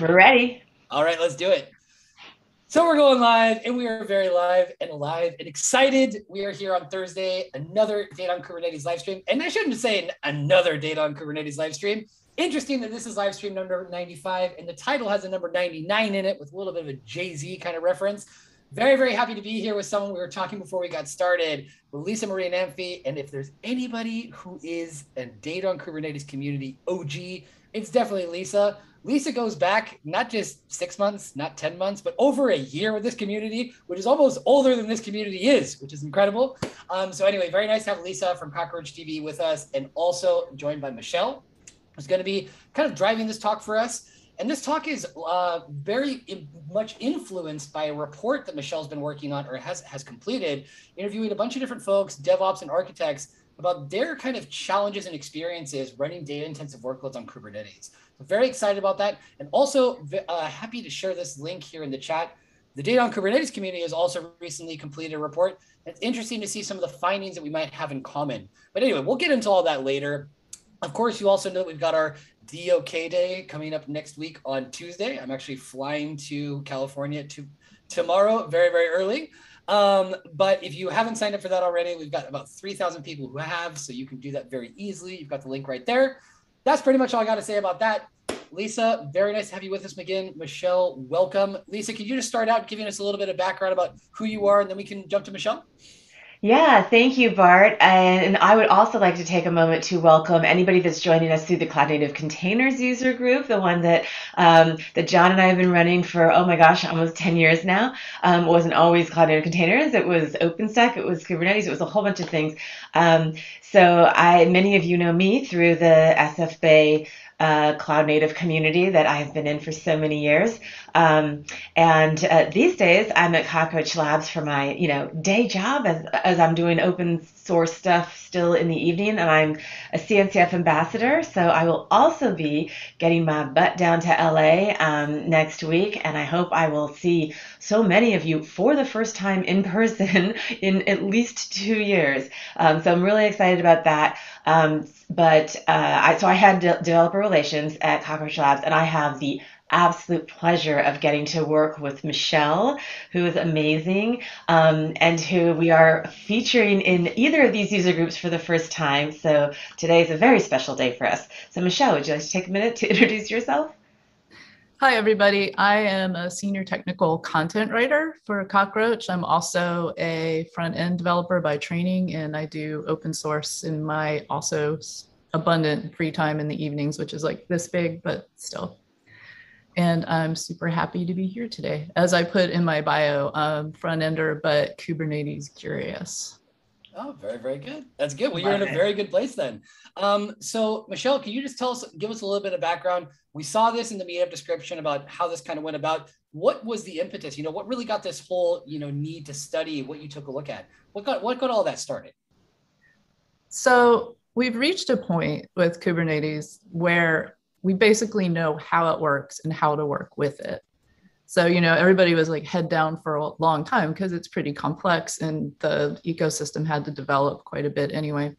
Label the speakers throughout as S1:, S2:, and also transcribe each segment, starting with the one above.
S1: We're ready.
S2: All right, let's do it. So we're going live, and we are very live and alive and excited. We are here on Thursday, another Data on Kubernetes live stream. And I shouldn't say another Data on Kubernetes live stream. Interesting that this is live stream number 95, and the title has a number 99 in it with a little bit of a Jay Z kind of reference. Very, very happy to be here with someone we were talking before we got started, Lisa Marie and Namphy. And if there's anybody who is a Data on Kubernetes community OG, it's definitely Lisa. Lisa goes back not just six months, not 10 months, but over a year with this community, which is almost older than this community is, which is incredible. Um, so, anyway, very nice to have Lisa from Cockroach DB with us and also joined by Michelle, who's going to be kind of driving this talk for us. And this talk is uh, very much influenced by a report that Michelle's been working on or has, has completed, interviewing a bunch of different folks, DevOps and architects, about their kind of challenges and experiences running data intensive workloads on Kubernetes. So very excited about that. And also uh, happy to share this link here in the chat. The Data on Kubernetes community has also recently completed a report. It's interesting to see some of the findings that we might have in common. But anyway, we'll get into all that later. Of course, you also know that we've got our DOK Day coming up next week on Tuesday. I'm actually flying to California to tomorrow, very, very early. Um, but if you haven't signed up for that already, we've got about 3,000 people who have, so you can do that very easily. You've got the link right there. That's pretty much all I got to say about that. Lisa, very nice to have you with us again. Michelle, welcome. Lisa, could you just start out giving us a little bit of background about who you are, and then we can jump to Michelle?
S1: Yeah, thank you, Bart. And I would also like to take a moment to welcome anybody that's joining us through the Cloud Native Containers user group, the one that um, that John and I have been running for oh my gosh, almost 10 years now. Um, wasn't always Cloud Native Containers. It was OpenStack. It was Kubernetes. It was a whole bunch of things. Um, so I, many of you know me through the SF Bay uh, cloud native community that I've been in for so many years. Um, and uh, these days, I'm at Cockroach Labs for my, you know, day job as, as I'm doing open source stuff still in the evening, and I'm a CNCF ambassador. So I will also be getting my butt down to LA um, next week, and I hope I will see so many of you for the first time in person in at least two years. Um, so I'm really excited about that. Um, but uh, I, so I had de- developer relations at Cockroach Labs, and I have the absolute pleasure of getting to work with Michelle, who is amazing, um, and who we are featuring in either of these user groups for the first time. So today is a very special day for us. So Michelle, would you like to take a minute to introduce yourself?
S3: Hi, everybody. I am a senior technical content writer for Cockroach. I'm also a front end developer by training, and I do open source in my also abundant free time in the evenings, which is like this big, but still and I'm super happy to be here today. As I put in my bio, um, front ender, but Kubernetes curious.
S2: Oh, very, very good. That's good. Well, you're in a very good place then. Um, so, Michelle, can you just tell us, give us a little bit of background? We saw this in the meetup description about how this kind of went about. What was the impetus? You know, what really got this whole, you know, need to study what you took a look at? What got what got all that started?
S3: So we've reached a point with Kubernetes where we basically know how it works and how to work with it. So, you know, everybody was like head down for a long time because it's pretty complex and the ecosystem had to develop quite a bit anyway.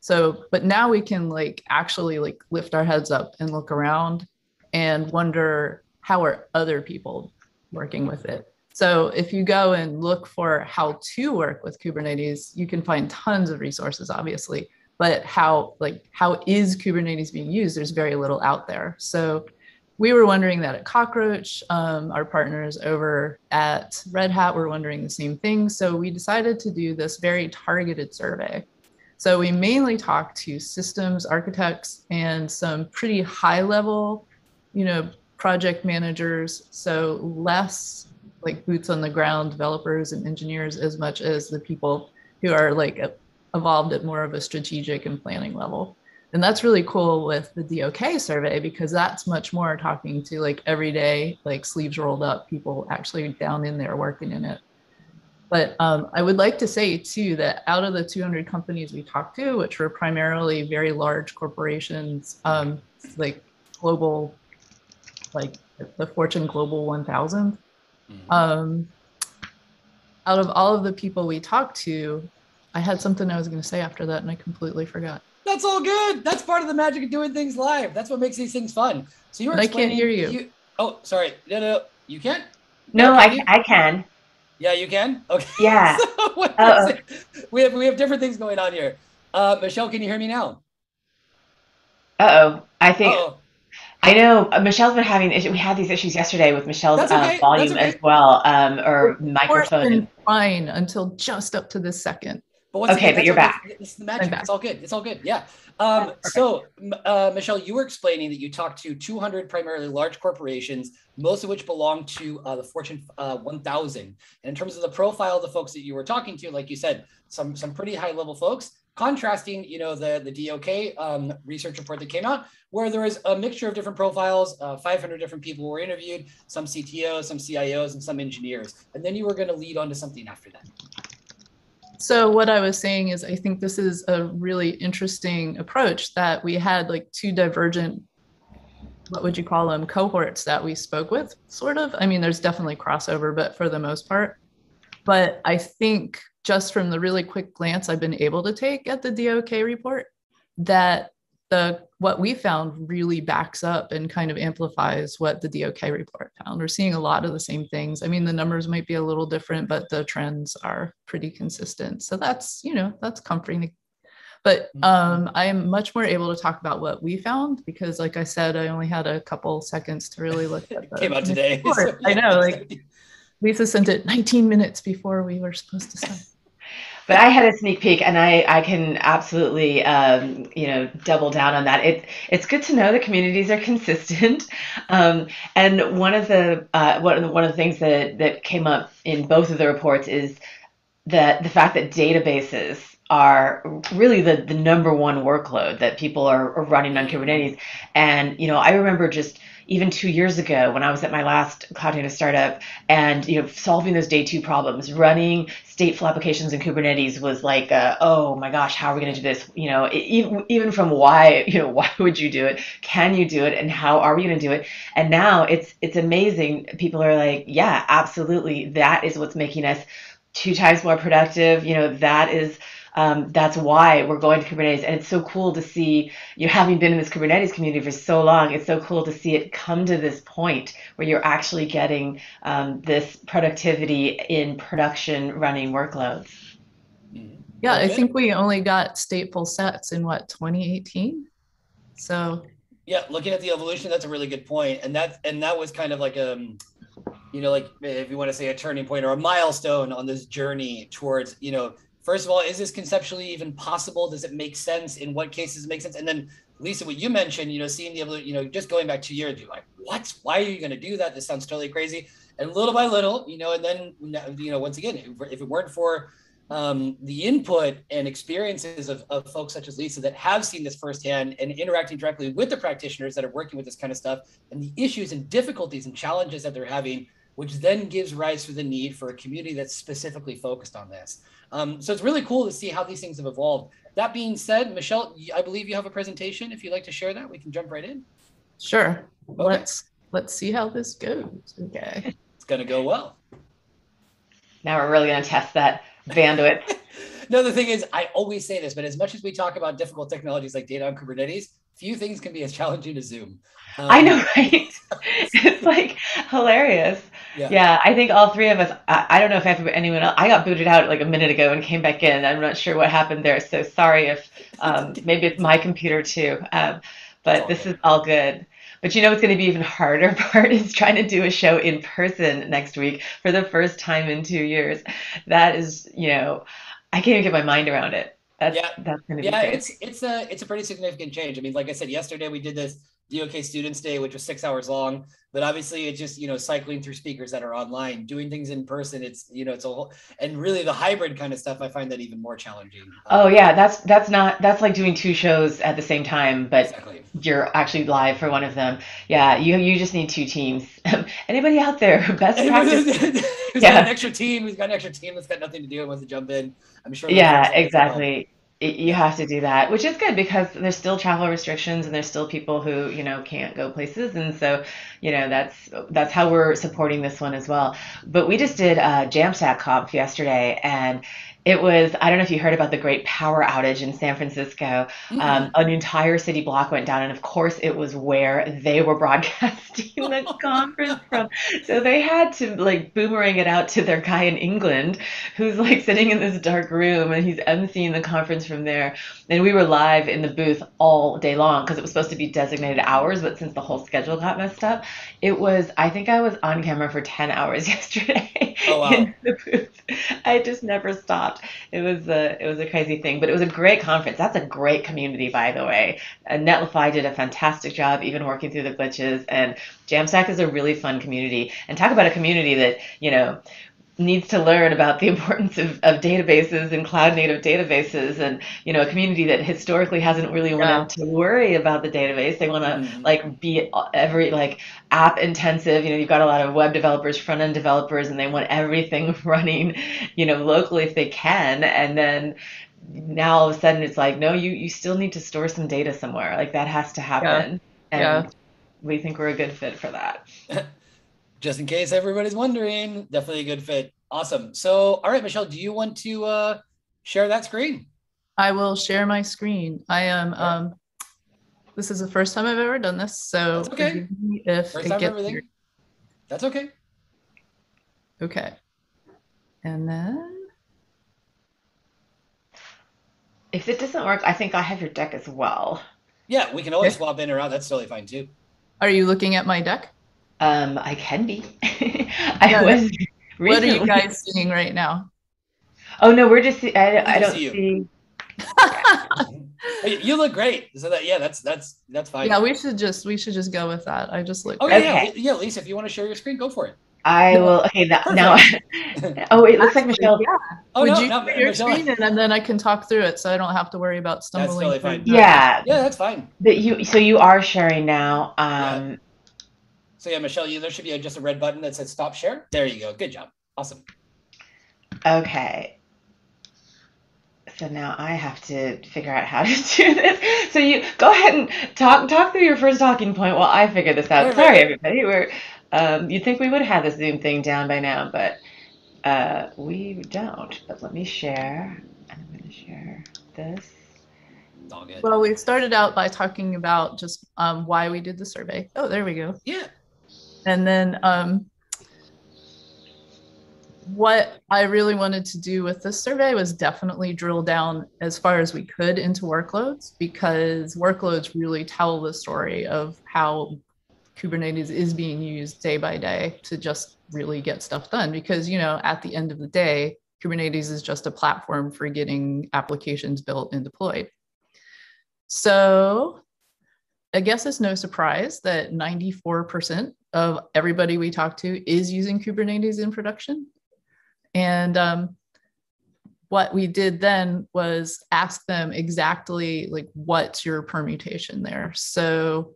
S3: So, but now we can like actually like lift our heads up and look around and wonder how are other people working with it. So, if you go and look for how to work with Kubernetes, you can find tons of resources, obviously but how like how is kubernetes being used? There's very little out there. So we were wondering that at cockroach um, our partners over at red hat were wondering the same thing. So we decided to do this very targeted survey. So we mainly talked to systems architects and some pretty high level you know project managers so less like boots on the ground developers and engineers as much as the people who are like evolved at more of a strategic and planning level. And that's really cool with the DOK survey because that's much more talking to like everyday, like sleeves rolled up people actually down in there working in it. But um, I would like to say too that out of the 200 companies we talked to, which were primarily very large corporations, um, like global, like the Fortune Global 1000, mm-hmm. um, out of all of the people we talked to, I had something I was going to say after that and I completely forgot.
S2: That's all good. That's part of the magic of doing things live. That's what makes these things fun.
S3: So you were I can't hear you. you.
S2: Oh, sorry. No, no, you can't.
S1: No,
S2: can
S1: I,
S2: you?
S1: I can.
S2: Yeah, you can. Okay.
S1: Yeah.
S2: So, what
S1: Uh-oh.
S2: is it? we have we have different things going on here. Uh, Michelle, can you hear me now?
S1: Uh oh. I think
S2: Oh,
S1: I know uh, Michelle's been having issues. We had these issues yesterday with Michelle's
S2: okay,
S1: uh, volume
S2: okay.
S1: as well, um, or
S3: It's
S1: microphone.
S3: been fine until just up to this second.
S2: but once
S1: Okay,
S2: again,
S1: but you're
S2: all-
S1: back.
S2: This is the magic. It's all good. It's all good. Yeah. Um, so, uh, Michelle, you were explaining that you talked to 200 primarily large corporations, most of which belong to uh, the Fortune uh, 1000. And in terms of the profile of the folks that you were talking to, like you said, some some pretty high level folks. Contrasting, you know, the the DOK um, research report that came out, where there was a mixture of different profiles. Uh, 500 different people were interviewed, some CTOs, some CIOs, and some engineers. And then you were going to lead on to something after that.
S3: So what I was saying is I think this is a really interesting approach that we had like two divergent what would you call them cohorts that we spoke with sort of. I mean there's definitely crossover but for the most part. But I think just from the really quick glance I've been able to take at the DOK report that the what we found really backs up and kind of amplifies what the DOK report found. We're seeing a lot of the same things. I mean, the numbers might be a little different, but the trends are pretty consistent. So that's, you know, that's comforting. But um, I am much more able to talk about what we found because, like I said, I only had a couple seconds to really look at the
S2: Came out today.
S3: I know, like Lisa sent it 19 minutes before we were supposed to start.
S1: But I had a sneak peek, and I, I can absolutely um, you know double down on that. It it's good to know the communities are consistent, um, and one of the uh, one one of the things that that came up in both of the reports is that the fact that databases are really the, the number one workload that people are, are running on Kubernetes. And, you know, I remember just even two years ago when I was at my last Cloud Native startup and, you know, solving those day two problems, running stateful applications in Kubernetes was like, uh, oh my gosh, how are we going to do this? You know, even, even from why, you know, why would you do it? Can you do it? And how are we going to do it? And now it's, it's amazing. People are like, yeah, absolutely. That is what's making us two times more productive. You know, that is, um, that's why we're going to Kubernetes. And it's so cool to see you having been in this Kubernetes community for so long. It's so cool to see it come to this point where you're actually getting um, this productivity in production running workloads.
S3: Yeah, I think we only got stateful sets in what 2018. So
S2: Yeah, looking at the evolution, that's a really good point, and that and that was kind of like um, you know, like if you want to say a turning point or a milestone on this journey towards, you know, first of all, is this conceptually even possible? Does it make sense? In what cases it makes sense? And then Lisa, what you mentioned, you know, seeing the evolution, you know, just going back two years, you're like, what? Why are you going to do that? This sounds totally crazy. And little by little, you know, and then you know, once again, if it weren't for um, the input and experiences of, of folks such as Lisa that have seen this firsthand and interacting directly with the practitioners that are working with this kind of stuff and the issues and difficulties and challenges that they're having, which then gives rise to the need for a community that's specifically focused on this. Um, so it's really cool to see how these things have evolved. That being said, Michelle, I believe you have a presentation. If you'd like to share that, we can jump right in.
S3: sure, let's let's see how this goes. Okay.
S2: It's going to go well.
S1: Now we're really going to test that bandwidth.
S2: no, the thing is, I always say this, but as much as we talk about difficult technologies like data on Kubernetes, few things can be as challenging as Zoom. Um,
S1: I know, right? it's like hilarious.
S2: Yeah.
S1: Yeah. I think all three of us, I, I don't know if anyone else, I got booted out like a minute ago and came back in. I'm not sure what happened there. So sorry if um, maybe it's my computer too. Um, but this
S2: good.
S1: is all good. But you know what's going to be even harder part is trying to do a show in person next week for the first time in two years. That is, you know, I can't even get my mind around it. That's
S2: Yeah.
S1: that's going to be
S2: yeah, it's it's a it's a pretty significant change. I mean, like I said yesterday, we did this DOK Students Day, which was six hours long. But obviously, it's just you know cycling through speakers that are online, doing things in person. It's you know it's a whole and really the hybrid kind of stuff. I find that even more challenging.
S1: Oh yeah, that's that's not that's like doing two shows at the same time, but
S2: exactly.
S1: you're actually live for one of them. Yeah, you you just need two teams. Anybody out there? Best practice.
S2: who's
S1: Yeah.
S2: got an extra team? Who's got an extra team that's got nothing to do and wants to jump in? I'm sure.
S1: Yeah, exactly. You have to do that, which is good because there's still travel restrictions and there's still people who, you know, can't go places. And so, you know, that's that's how we're supporting this one as well. But we just did uh, Jamstack Conf yesterday and It was, I don't know if you heard about the great power outage in San Francisco.
S2: Mhm.
S1: Um, an entire city block went down, and of course, it was where they were broadcasting the conference from. So they had to like boomerang it out to their guy in England who's like sitting in this dark room and he's emceeing the conference from there. And we were live in the booth all day long because it was supposed to be designated hours, but since the whole schedule got messed up, it was, I think I was on camera for 10 hours yesterday
S2: Oh, wow.
S1: in the booth. I just never stopped. It was a, it was a crazy thing, but it was a great conference. That's a great community, by the way. And Netlify did a fantastic job even working through the glitches. And Jamstack is a really fun community. And talk about a community that, you know, needs to learn about the importance of, of databases and cloud native databases and you know a community that historically hasn't really wanted to worry about the database. They want to
S2: Mhm.
S1: like be every like app intensive. You know you've got a lot of web developers front end developers and they want everything running you know locally if they can. And then now all of a sudden it's like no you you still need to store some data somewhere. Like that has to happen. And
S3: Yeah.
S1: we think we're a good fit for that
S2: Just in case everybody's wondering, definitely a good fit. Awesome. So, all right, Michelle, do you want to uh, share that screen?
S3: I will share my screen. I am.
S2: Yeah.
S3: Um, this is the first time I've ever done this, so
S2: That's okay.
S3: if
S2: First
S3: it
S2: time
S3: gets
S2: everything.
S3: weird.
S2: That's okay.
S3: Okay, and then
S1: if it doesn't work i think i have your deck as well
S2: Yeah, we can always
S3: Okay.
S2: swap in or out. That's totally fine too.
S3: are you looking at my deck?
S1: Um, I can be. I
S3: Yeah.
S1: was
S3: What are you guys seeing right now?
S1: Oh no, we're just. see- I, I don't
S2: see you.
S1: see.
S2: Hey, you look great. So that yeah, that's that's that's fine.
S3: yeah, we should just we should just go with that. I just look.
S2: Okay,
S1: Okay.
S2: yeah, yeah, Lisa, if you want to share your screen, go for it.
S1: I will. Okay, that, now. oh, it looks like Michelle.
S3: yeah.
S2: Oh
S3: Would
S2: no,
S3: you
S2: no,
S3: share your
S2: Michelle-
S3: screen and, and then I can talk through it, so I don't have to worry about stumbling.
S2: That's
S3: totally
S2: fine.
S3: the-
S1: Yeah,
S2: Yeah, that's fine.
S1: but you. So you are sharing now. Um,
S2: So yeah, Michelle, you, there should be a, just a red button that says stop share. There you go. Good job. Awesome.
S1: Okay. So now I have to figure out how to do this. So you go ahead and talk talk through your first talking point while I figure this out.
S2: Right,
S1: Sorry,
S2: right.
S1: everybody. We're um, you'd think we would have the Zoom thing down by now, but uh, we don't. But let me share. I'm going to share this.
S2: It's all good.
S3: Well, we started out by talking about just um, why we did the survey. Oh, there we go.
S2: yeah.
S3: And then um, what I really wanted to do with this survey was definitely drill down as far as we could into workloads because workloads really tell the story of how Kubernetes is being used day by day to just really get stuff done. Because, you know, at the end of the day, Kubernetes is just a platform for getting applications built and deployed. So I guess it's no surprise that 94% of everybody we talk to is using Kubernetes in production. And um, what we did then was ask them exactly like what's your permutation there. So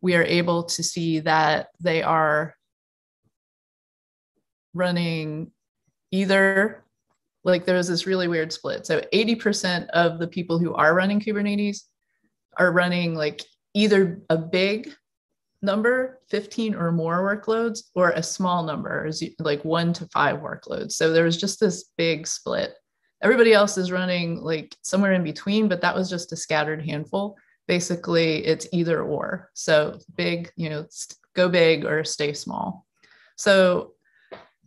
S3: we are able to see that they are running either like there was this really weird split. So 80% of the people who are running Kubernetes are running like either a big number 15 or more workloads or a small number is like one to five workloads. So there was just this big split. Everybody else is running like somewhere in between but that was just a scattered handful. Basically it's either or. So big you know go big or stay small. So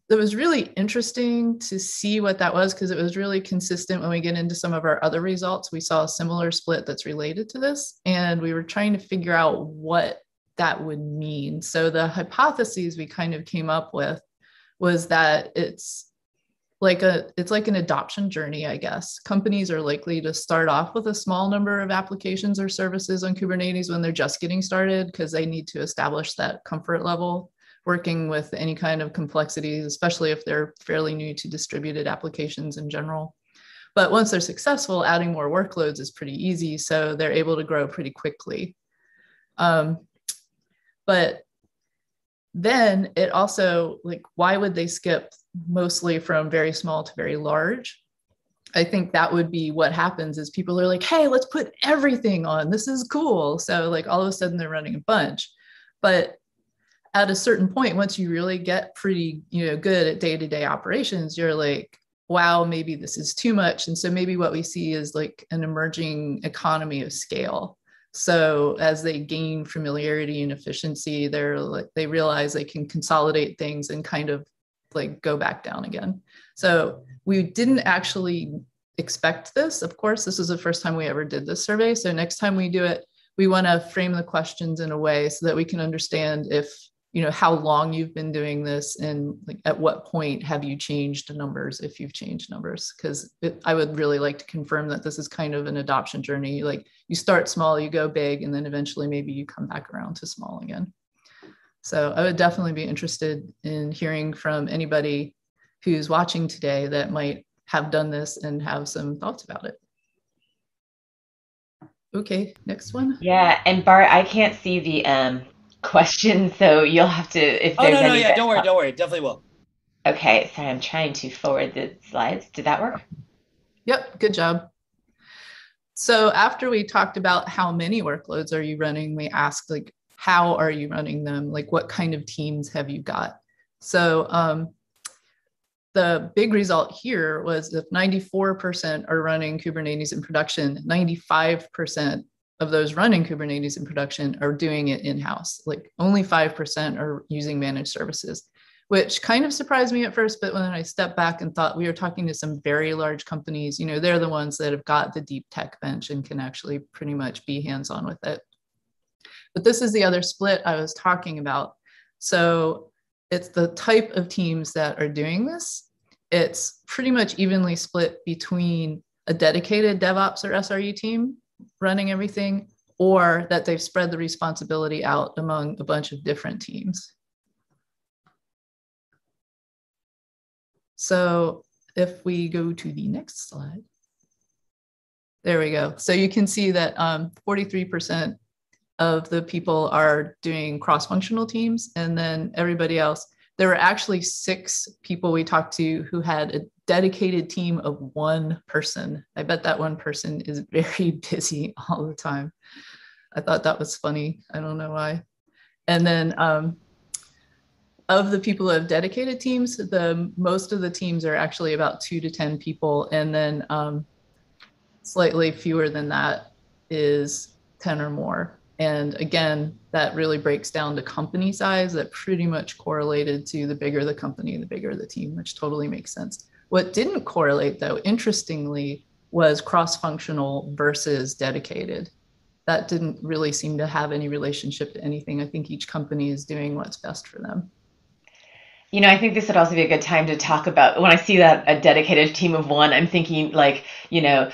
S3: it was really interesting to see what that was because it was really consistent when we get into some of our other results. We saw a similar split that's related to this and we were trying to figure out what that would mean. So the hypotheses we kind of came up with was that it's like a it's like an adoption journey i guess. Companies are likely to start off with a small number of applications or services on kubernetes when they're just getting started because they need to establish that comfort level working with any kind of complexities especially if they're fairly new to distributed applications in general. But once they're successful adding more workloads is pretty easy so they're able to grow pretty quickly. Um, but then it also like why would they skip mostly from very small to very large i think that would be what happens is people are like hey let's put everything on this is cool so like all of a sudden they're running a bunch but at a certain point once you really get pretty you know good at day-to-day operations you're like wow, maybe this is too much. And so maybe what we see is like an emerging economy of scale. So as they gain familiarity and efficiency, they're like they realize they can consolidate things and kind of like go back down again. So we didn't actually expect this. Of course, this is the first time we ever did this survey. So next time we do it, we want to frame the questions in a way so that we can understand if you know how long you've been doing this and like at what point have you changed numbers if you've changed numbers because i would really like to confirm that this is kind of an adoption journey like you start small you go big and then eventually maybe you come back around to small again so i would definitely be interested in hearing from anybody who's watching today that might have done this and have some thoughts about it okay next one
S1: yeah and bart i can't see the um question, so you'll have to if
S2: oh,
S1: there's
S2: no, no, yeah, don't worry, don't worry, definitely will.
S1: Okay, sorry, I'm trying to forward the slides. Did that work?
S3: Yep, good job. So after we talked about how many workloads are you running, we asked like, how are you running them? Like, what kind of teams have you got? So um, the big result here was if 94% are running Kubernetes in production, 95% of those running Kubernetes in production are doing it in house. Like only 5% are using managed services, which kind of surprised me at first. But when I stepped back and thought we were talking to some very large companies, you know, they're the ones that have got the deep tech bench and can actually pretty much be hands on with it. But this is the other split I was talking about. So it's the type of teams that are doing this. It's pretty much evenly split between a dedicated DevOps or SRE team running everything or that they've spread the responsibility out among a bunch of different teams. So if we go to the next slide, there we go. So you can see that 43% um, of the people are doing cross-functional teams and then everybody else, there were actually six people we talked to who had a dedicated team of one person. I bet that one person is very busy all the time. I thought that was funny. I don't know why. And then um, of the people who have dedicated teams, the most of the teams are actually about two to 10 people. And then um, slightly fewer than that is 10 or more. And again, that really breaks down to company size that pretty much correlated to the bigger the company, the bigger the team, which totally makes sense. What didn't correlate, though, interestingly, was cross functional versus dedicated. That didn't really seem to have any relationship to anything. I think each company is doing what's best for them.
S1: You know, I think this would also be a good time to talk about when I see that a dedicated team of one, I'm thinking like, you know,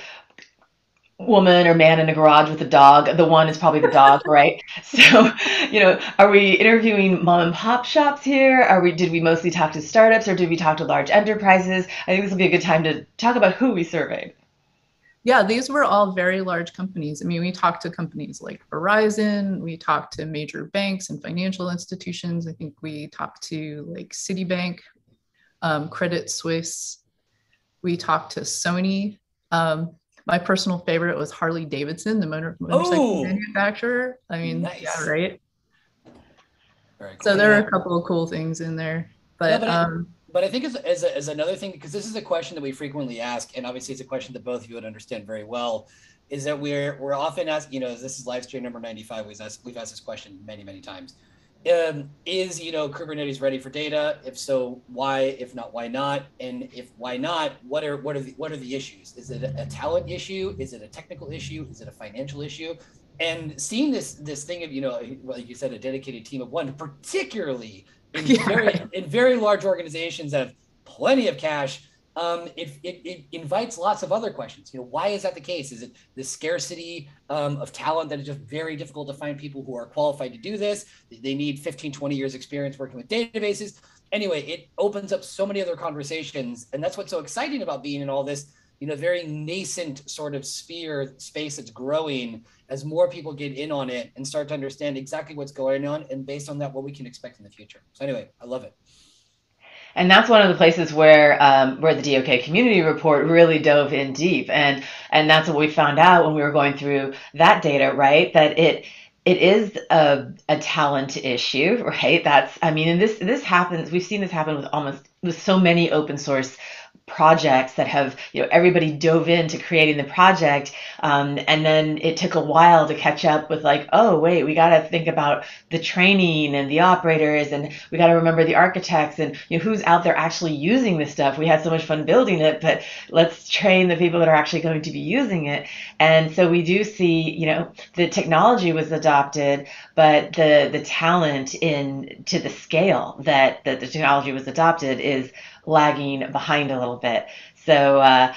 S1: woman or man in a garage with a dog. The one is probably the dog, right? So, you know, are we interviewing mom and pop shops here? Are we did we mostly talk to startups or did we talk to large enterprises? I think this will be a good time to talk about who we surveyed.
S3: Yeah, these were all very large companies. I mean, we talked to companies like Verizon, we talked to major banks and financial institutions. I think we talked to like Citibank, um, Credit Suisse. We talked to Sony. Um, my personal favorite was Harley Davidson, the motor, motorcycle oh, manufacturer. I mean, nice. yeah, right. Cool. So there are a couple of cool things in there, but, yeah,
S2: but,
S3: um,
S2: I, but I think as, as, as another thing, because this is a question that we frequently ask, and obviously it's a question that both of you would understand very well, is that we're we're often asked, you know, this is live stream number 95. We've asked, we've asked this question many, many times um, is you know Kubernetes ready for data? If so, why? If not, why not? And if why not, what are what are the what are the issues? Is it a, a talent issue? Is it a technical issue? Is it a financial issue? And seeing this this thing of you know, like you said, a dedicated team of one, particularly in yeah, very right. in very large organizations that have plenty of cash um, it, it, it, invites lots of other questions. You know, why is that the case? Is it the scarcity um, of talent that is just very difficult to find people who are qualified to do this? They need 15, 20 years experience working with databases. Anyway, it opens up so many other conversations. And that's what's so exciting about being in all this, you know, very nascent sort of sphere space that's growing as more people get in on it and start to understand exactly what's going on. And based on that, what we can expect in the future. So anyway, I love it
S1: and that's one of the places where um, where the DOK community report really dove in deep, and and that's what we found out when we were going through that data, right? That it it is a, a talent issue, right? That's I mean, and this this happens. We've seen this happen with almost with so many open source projects that have you know everybody dove into creating the project um, and then it took a while to catch up with like oh wait we got to think about the training and the operators and we got to remember the architects and you know who's out there actually using this stuff? We had so much fun building it but let's train the people that are actually going to be using it. And so we do see you know the technology was adopted but the the talent in to the scale that, that the technology was adopted is lagging behind a little bit. So uh,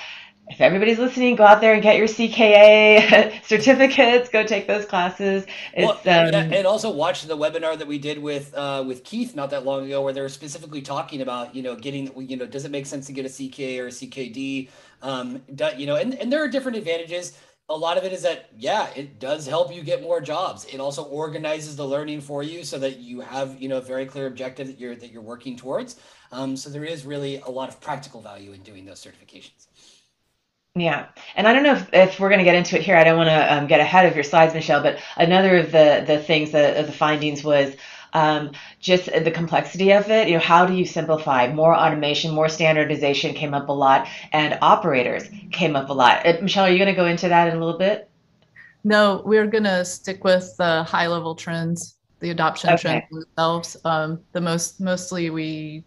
S1: if everybody's listening, go out there and get your CKA certificates. Go take those classes.
S2: Well, um, and, and, also watch the webinar that we did with uh, with Keith not that long ago, where they were specifically talking about you know getting you know does it make sense to get a CKA or a CKD? Um, you know, and, and there are different advantages. A lot of it is that yeah, it does help you get more jobs. It also organizes the learning for you so that you have you know a very clear objective that you're that you're working towards. Um, so there is really a lot of practical value in doing those certifications.
S1: Yeah, and I don't know if, if we're going to get into it here. I don't want to um, get ahead of your slides, Michelle. But another of the the things that the findings was um, just the complexity of it. You know, how do you simplify? More automation, more standardization came up a lot, and operators came up a lot. Uh, Michelle, are you going to go into that in a little bit?
S3: No, we're going to stick with the high level trends, the adoption okay. trends themselves. Um, the most mostly we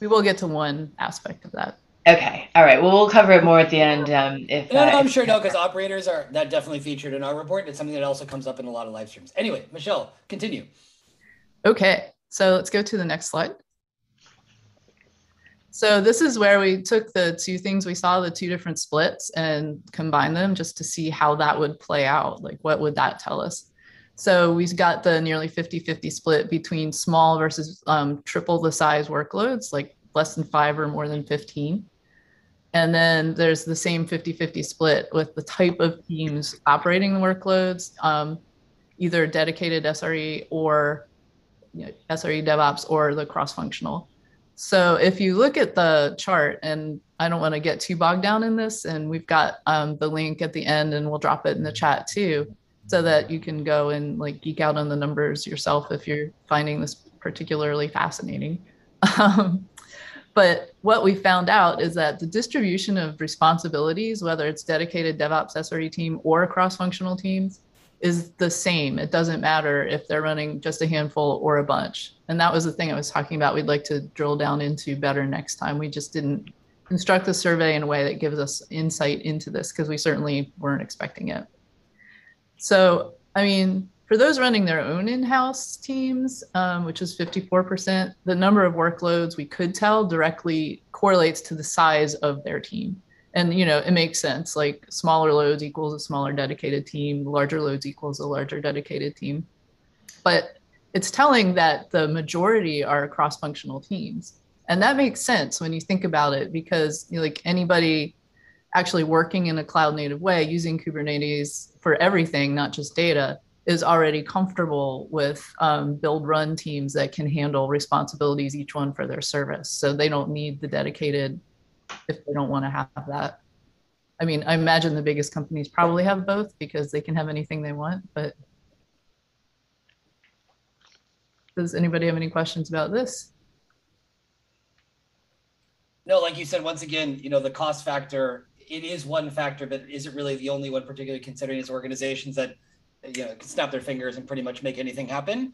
S3: we will get to one aspect of that.
S1: Okay. All right. Well, we'll cover it more at the end. Um, if
S2: no, no, I'm sure no, because operators are that definitely featured in our report. It's something that also comes up in a lot of live streams. Anyway, Michelle, continue.
S3: Okay. So let's go to the next slide. So this is where we took the two things we saw, the two different splits, and combined them just to see how that would play out. Like, what would that tell us? So we've got the nearly 50 50 split between small versus um, triple the size workloads, like less than five or more than 15. And then there's the same 50 50 split with the type of teams operating the workloads, um, either dedicated SRE or you know, SRE DevOps or the cross functional. So if you look at the chart, and I don't want to get too bogged down in this, and we've got um, the link at the end, and we'll drop it in the chat too so that you can go and like geek out on the numbers yourself if you're finding this particularly fascinating. Um, but what we found out is that the distribution of responsibilities, whether it's dedicated DevOps SRE team or cross functional teams, is the same. It doesn't matter if they're running just a handful or a bunch. And that was the thing I was talking about. We'd like to drill down into better next time. We just didn't construct the survey in a way that gives us insight into this because we certainly weren't expecting it. So, I mean, for those running their own in-house teams, um, which is 54%, the number of workloads we could tell directly correlates to the size of their team. And you know, it makes sense. Like smaller loads equals a smaller dedicated team, larger loads equals a larger dedicated team. But it's telling that the majority are cross-functional teams. And that makes sense when you think about it, because you know, like anybody actually working in a cloud native way using Kubernetes for everything, not just data, is already comfortable with um, build run teams that can handle responsibilities, each one for their service. So they don't need the dedicated if they don't want to have that. I mean, I imagine the biggest companies probably have both because they can have anything they want, but does anybody have any questions about this?
S2: No, like you said, once again, you know, the cost factor it is one factor, but isn't really the only one, particularly considering it's organizations that you know can snap their fingers and pretty much make anything happen.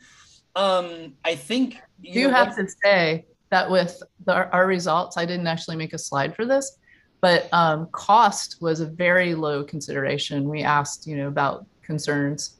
S2: Um, I think
S3: you, you have to say that with the, our results, I didn't actually make a slide for this, but um, cost was a very low consideration. We asked, you know, about concerns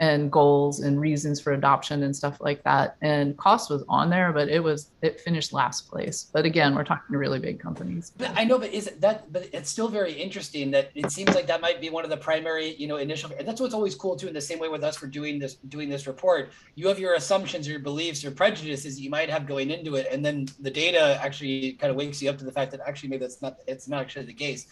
S3: and goals and reasons for adoption and stuff like that. And cost was on there, but it was it finished last place. But again, we're talking to really big companies.
S2: But I know, but is that but it's still very interesting that it seems like that might be one of the primary, you know, initial that's what's always cool too, in the same way with us for doing this doing this report. You have your assumptions, your beliefs, your prejudices you might have going into it, and then the data actually kind of wakes you up to the fact that actually maybe that's not it's not actually the case.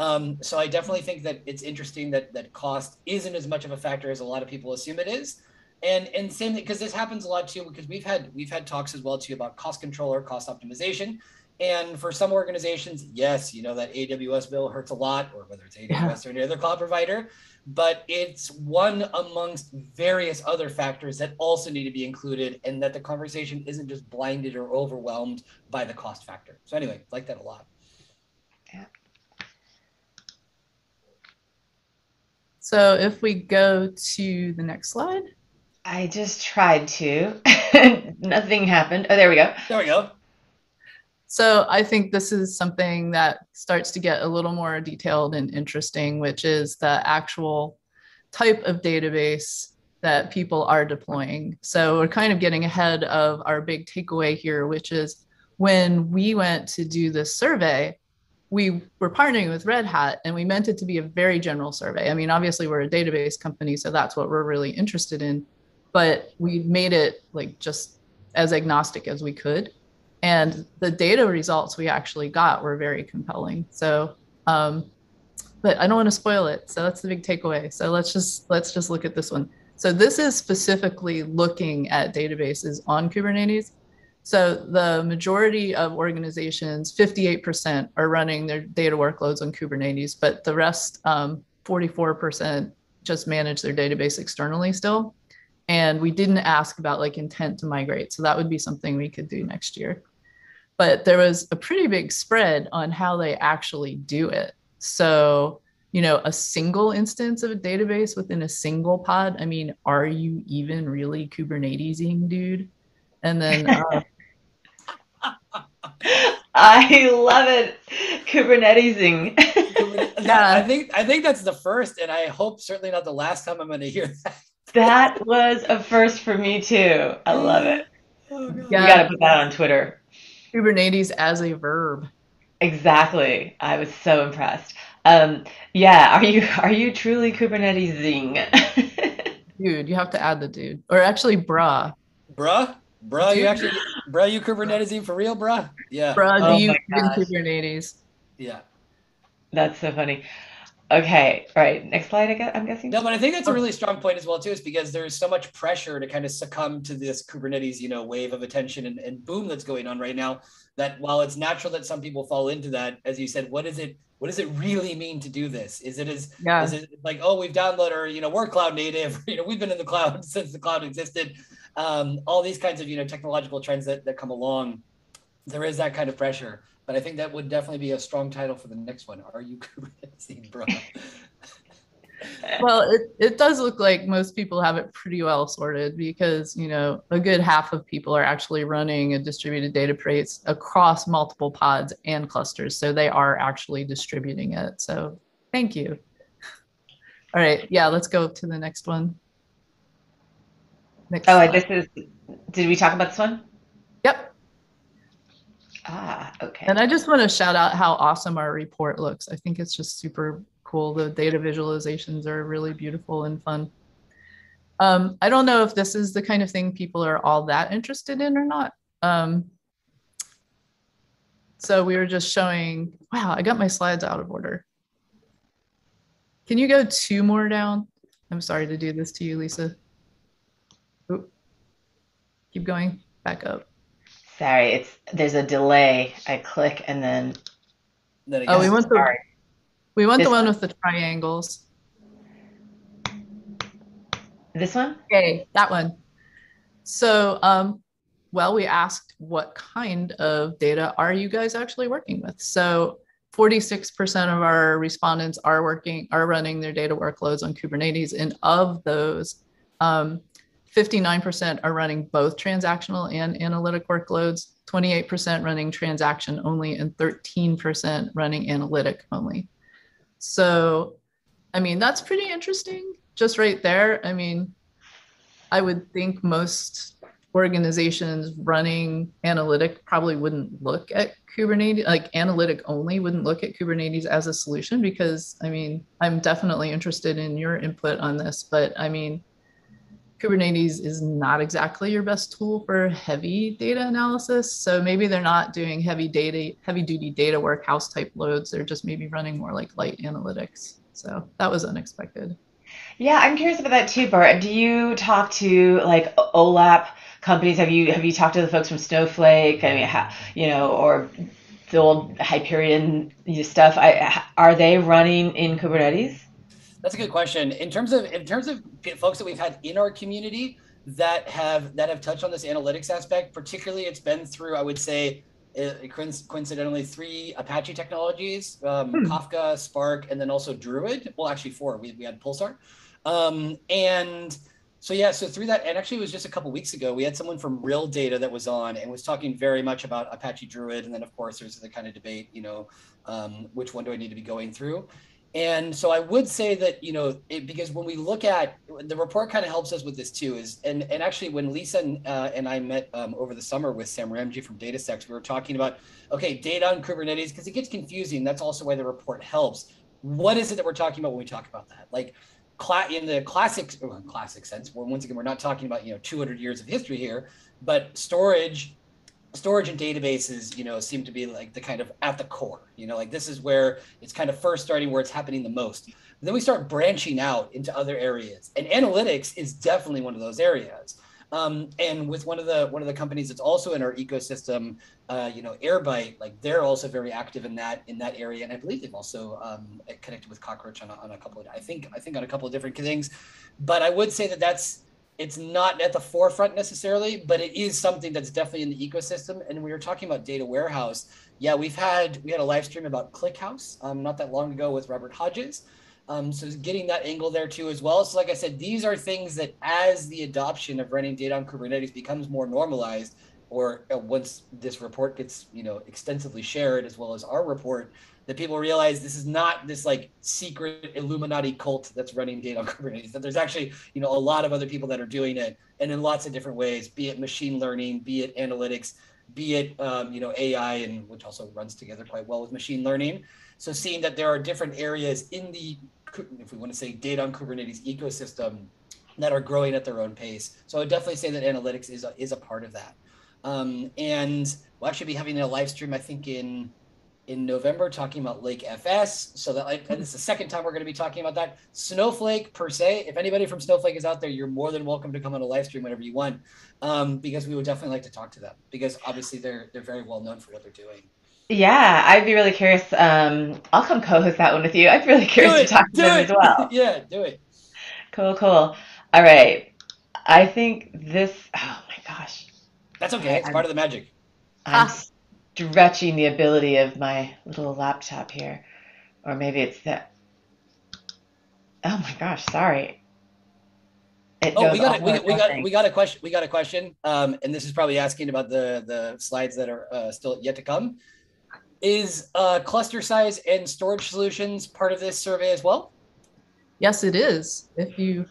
S2: Um, so I definitely think that it's interesting that that cost isn't as much of a factor as a lot of people assume it is. And and same thing because this happens a lot too because we've had we've had talks as well too about cost control or cost optimization. And for some organizations, yes, you know that AWS bill hurts a lot, or whether it's AWS yeah. or any other cloud provider, but it's one amongst various other factors that also need to be included, and that the conversation isn't just blinded or overwhelmed by the cost factor. So anyway, like that a lot. Yeah.
S3: So if we go to the next slide.
S1: I just tried to. Nothing happened. Oh, there we go.
S2: There we go.
S3: So I think this is something that starts to get a little more detailed and interesting, which is the actual type of database that people are deploying. So we're kind of getting ahead of our big takeaway here, which is when we went to do this survey, we were partnering with Red Hat and we meant it to be a very general survey. I mean, obviously, we're a database company, so that's what we're really interested in, but we made it like just as agnostic as we could and the data results we actually got were very compelling. So um, but i don't want to spoil it so that's the big takeaway. So let's just let's just look at this one. So this is specifically looking at databases on kubernetes so the majority of organizations 58% are running their data workloads on kubernetes but the rest um, 44% just manage their database externally still and we didn't ask about like intent to migrate so that would be something we could do next year but there was a pretty big spread on how they actually do it. So, you know, a single instance of a database within a single pod. I mean, are you even really Kubernetesing, dude? And then uh,
S1: I love it. Kubernetesing.
S2: yeah, I think I think that's the first, and I hope certainly not the last time I'm going to hear that.
S1: that was a first for me too. I love it. Oh, yeah. You got to put that on Twitter.
S3: Kubernetes as a verb.
S1: Exactly. I was so impressed. Um, yeah, are you are you truly Kubernetesing?
S3: dude, you have to add the dude. Or actually bra.
S2: Bruh? Bruh, you actually bro, you Kubernetesing for real, bro? Yeah.
S3: Bruh, oh do you in Kubernetes?
S2: Yeah.
S1: That's so funny. Okay, all right. Next slide, I guess, I'm guessing.
S2: No, but I think that's a really strong point as well too, is because there's so much pressure to kind of succumb to this Kubernetes, you know, wave of attention and, and boom that's going on right now. That while it's natural that some people fall into that, as you said, what is it? What does it really mean to do this? Is it as yeah. is it like oh we've downloaded or you know we're cloud native, you know we've been in the cloud since the cloud existed. Um, all these kinds of you know technological trends that that come along, there is that kind of pressure but I think that would definitely be a strong title for the next one. Are you Kubernetes, bro?
S3: well, it, it does look like most people have it pretty well sorted because, you know, a good half of people are actually running a distributed data database across multiple pods and clusters. So they are actually distributing it. So thank you. All right. Yeah, let's go to the next one.
S1: Next oh, slide. this is, did we talk about this one?
S3: Yep.
S1: Ah, okay.
S3: And I just want to shout out how awesome our report looks. I think it's just super cool. The data visualizations are really beautiful and fun. Um, I don't know if this is the kind of thing people are all that interested in or not. Um, so we were just showing, wow, I got my slides out of order. Can you go two more down? I'm sorry to do this to you, Lisa. Oop. Keep going, back up.
S1: Sorry, it's there's a delay. I click and then.
S3: then oh, we want the sorry. we want this the one, one with the triangles.
S1: This one?
S3: Okay, that one. So, um, well, we asked what kind of data are you guys actually working with? So, 46% of our respondents are working are running their data workloads on Kubernetes, and of those, um, 59% are running both transactional and analytic workloads, 28% running transaction only, and 13% running analytic only. So, I mean, that's pretty interesting just right there. I mean, I would think most organizations running analytic probably wouldn't look at Kubernetes, like analytic only wouldn't look at Kubernetes as a solution because I mean, I'm definitely interested in your input on this, but I mean, Kubernetes is not exactly your best tool for heavy data analysis. So maybe they're not doing heavy data, heavy duty data work, house type loads. They're just maybe running more like light analytics. So that was unexpected.
S1: Yeah, I'm curious about that too, Bart. Do you talk to like OLAP companies? Have you have you talked to the folks from Snowflake? I mean, you know, or the old Hyperion stuff. I, are they running in Kubernetes?
S2: That's a good question. In terms of in terms of folks that we've had in our community that have that have touched on this analytics aspect, particularly it's been through I would say uh, coincidentally three Apache technologies, um, hmm. Kafka, Spark, and then also Druid. Well, actually four. We we had Pulsar, um, and so yeah, so through that, and actually it was just a couple weeks ago, we had someone from Rill Data that was on and was talking very much about Apache Druid, and then of course there's the kind of debate, you know, um, which one do I need to be going through? And so I would say that you know it, because when we look at the report, kind of helps us with this too. Is and and actually when Lisa and, uh, and I met um, over the summer with Sam Ramji from DataStax, we were talking about okay data on Kubernetes because it gets confusing. That's also why the report helps. What is it that we're talking about when we talk about that? Like in the classic classic sense. Once again, we're not talking about you know 200 years of history here, but storage, storage and databases, you know, seem to be like the kind of at the core. You know, like this is where it's kind of first starting where it's happening the most. Then we start branching out into other areas, and analytics is definitely one of those areas. Um, and with one of the one of the companies that's also in our ecosystem, uh, you know, Airbyte, like they're also very active in that in that area, and I believe they've also um, connected with Cockroach on a, on a couple of I think I think on a couple of different things. But I would say that that's it's not at the forefront necessarily, but it is something that's definitely in the ecosystem. And we were talking about data warehouse. Yeah, we've had we had a live stream about ClickHouse um, not that long ago with Robert Hodges. Um, so getting that angle there too as well. So like I said, these are things that as the adoption of running data on Kubernetes becomes more normalized, or uh, once this report gets you know extensively shared as well as our report, that people realize this is not this like secret Illuminati cult that's running data on Kubernetes. That there's actually you know a lot of other people that are doing it, and in lots of different ways, be it machine learning, be it analytics, be it um, you know AI, and which also runs together quite well with machine learning. So seeing that there are different areas in the if we want to say data on Kubernetes ecosystem that are growing at their own pace. So I would definitely say that analytics is a, is a part of that. Um, and we'll actually be having a live stream, I think, in in November talking about lakeFS. So that like, it's the second time we're going to be talking about that. Snowflake per se. If anybody from Snowflake is out there, you're more than welcome to come on a live stream whenever you want, um, because we would definitely like to talk to them because obviously they're they're very well known for what they're doing.
S1: Yeah, I'd be really curious. Um, I'll come co-host that one with you. I'd be really curious to talk to them
S2: it.
S1: as well.
S2: yeah, do it.
S1: Cool, cool. All right. I think this. Oh my gosh.
S2: That's okay. It's I'm, part of the magic.
S1: I'm ah. Stretching the ability of my little laptop here, or maybe it's that. Oh my gosh! Sorry.
S2: It oh, we got, we, we got we got a question. We got a question, um, and this is probably asking about the the slides that are uh, still yet to come. Is uh, cluster size and storage solutions part of this survey as well?
S3: Yes, it is. If you,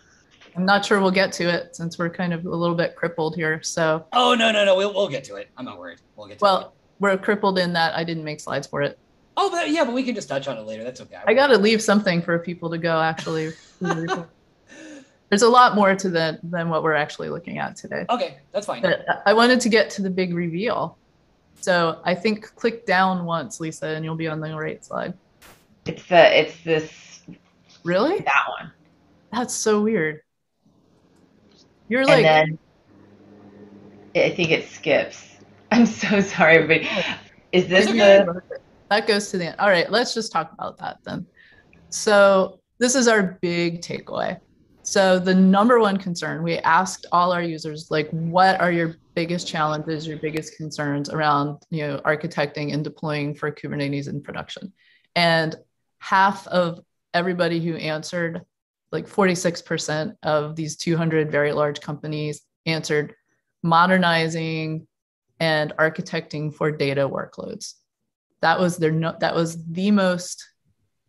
S3: I'm not sure we'll get to it since we're kind of a little bit crippled here. So.
S2: Oh no no no! We'll we'll get to it. I'm not worried. We'll get. to
S3: well,
S2: it.
S3: We're crippled in that I didn't make slides for it.
S2: Oh, but yeah, but we can just touch on it later. That's okay.
S3: I, I got to leave something for people to go actually. There's a lot more to that than what we're actually looking at today.
S2: Okay, that's fine.
S3: But I wanted to get to the big reveal. So I think click down once, Lisa, and you'll be on the right slide.
S1: It's the it's this
S3: really
S1: that one.
S3: That's so weird. You're like
S1: and then I think it skips. I'm so sorry, everybody. Is this the
S3: that goes to the end? All right, let's just talk about that then. So this is our big takeaway. So the number one concern we asked all our users, like, what are your biggest challenges, your biggest concerns around, you know, architecting and deploying for Kubernetes in production? And half of everybody who answered, like 46% of these 200 very large companies answered modernizing and architecting for data workloads. That was their no, that was the most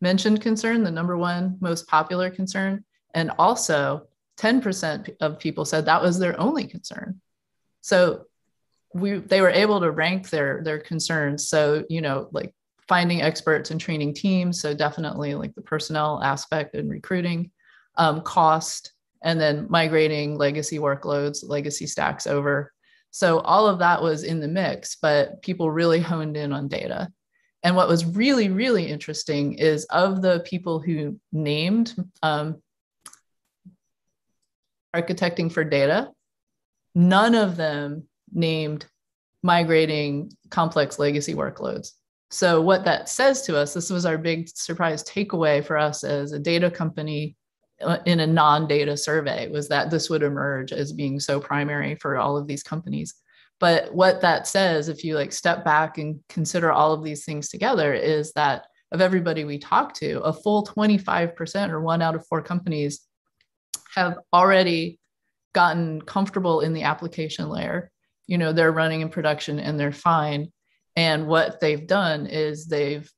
S3: mentioned concern, the number one most popular concern and also 10% of people said that was their only concern. So we they were able to rank their their concerns. So, you know, like finding experts and training teams. So definitely like the personnel aspect and recruiting, um, cost, and then migrating legacy workloads, legacy stacks over. So all of that was in the mix, but people really honed in on data. And what was really, really interesting is of the people who named um, architecting for data, none of them named migrating complex legacy workloads. So, what that says to us, this was our big surprise takeaway for us as a data company Uh, in a non data survey, was that this would emerge as being so primary for all of these companies. But what that says, if you like step back and consider all of these things together, is that of everybody we talk to, a full 25% or one out of four companies have already gotten comfortable in the application layer. You know, they're running in production and they're fine and what they've done is they've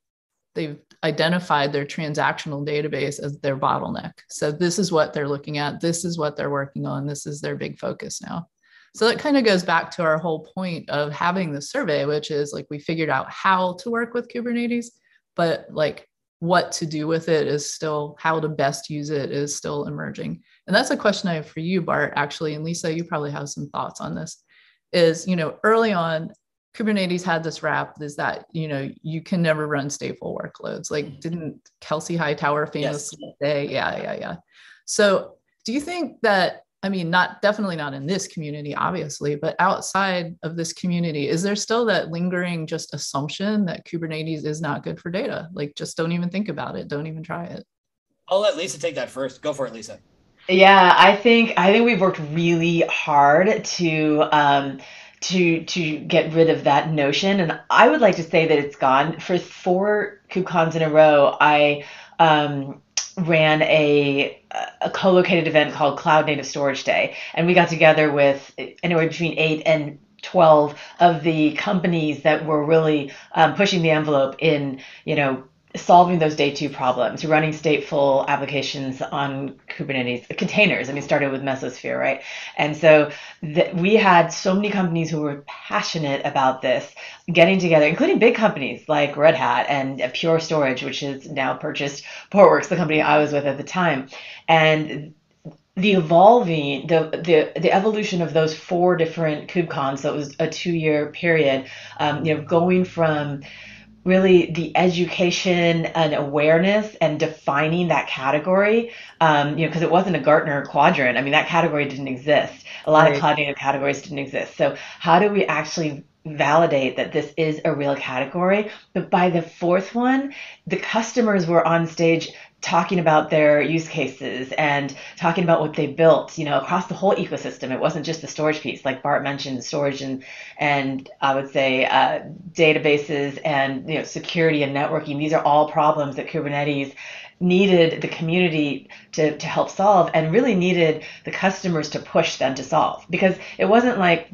S3: they've identified their transactional database as their bottleneck. So this is what they're looking at. This is what they're working on. This is their big focus now. So that kind of goes back to our whole point of having the survey, which is like we figured out how to work with Kubernetes, but like what to do with it is still how to best use it is still emerging. And that's a question I have for you, Bart, actually. And Lisa, you probably have some thoughts on this. Is, you know, early on, Kubernetes had this rap is that you know you can never run stateful workloads. Like mm-hmm. didn't Kelsey Hightower famously yes. say, yeah, yeah, yeah. So do you think that I mean, not definitely not in this community, obviously, but outside of this community, is there still that lingering just assumption that Kubernetes is not good for data? Like, just don't even think about it. Don't even try it.
S2: I'll let Lisa take that first. Go for it, Lisa.
S1: Yeah, I think I think we've worked really hard to um, to to get rid of that notion. And I would like to say that it's gone. For four KubeCons in a row, I um, ran a a co-located event called Cloud Native Storage Day, and we got together with anywhere between eight and 12 of the companies that were really um, pushing the envelope in you know solving those day two problems, running stateful applications on Kubernetes containers. I mean, started with Mesosphere, right? And so we had so many companies who were passionate about this getting together, including big companies like Red Hat and Pure Storage, which has now purchased Portworx, the company I was with at the time. And the evolving the, the the evolution of those four different KubeCons, so it was a two year period, um, you know, going from really the education and awareness and defining that category um, you know because it wasn't a gartner quadrant. I mean that category didn't exist. A lot right. of cloud native categories didn't exist. So how do we actually validate that this is a real category? But by the fourth one the customers were on stage talking about their use cases and talking about what they built, you know, across the whole ecosystem. It wasn't just the storage piece, like Bart mentioned, storage and and I would say uh, databases and you know security and networking. These are all problems that Kubernetes needed the community to, to help solve and really needed the customers to push them to solve because it wasn't like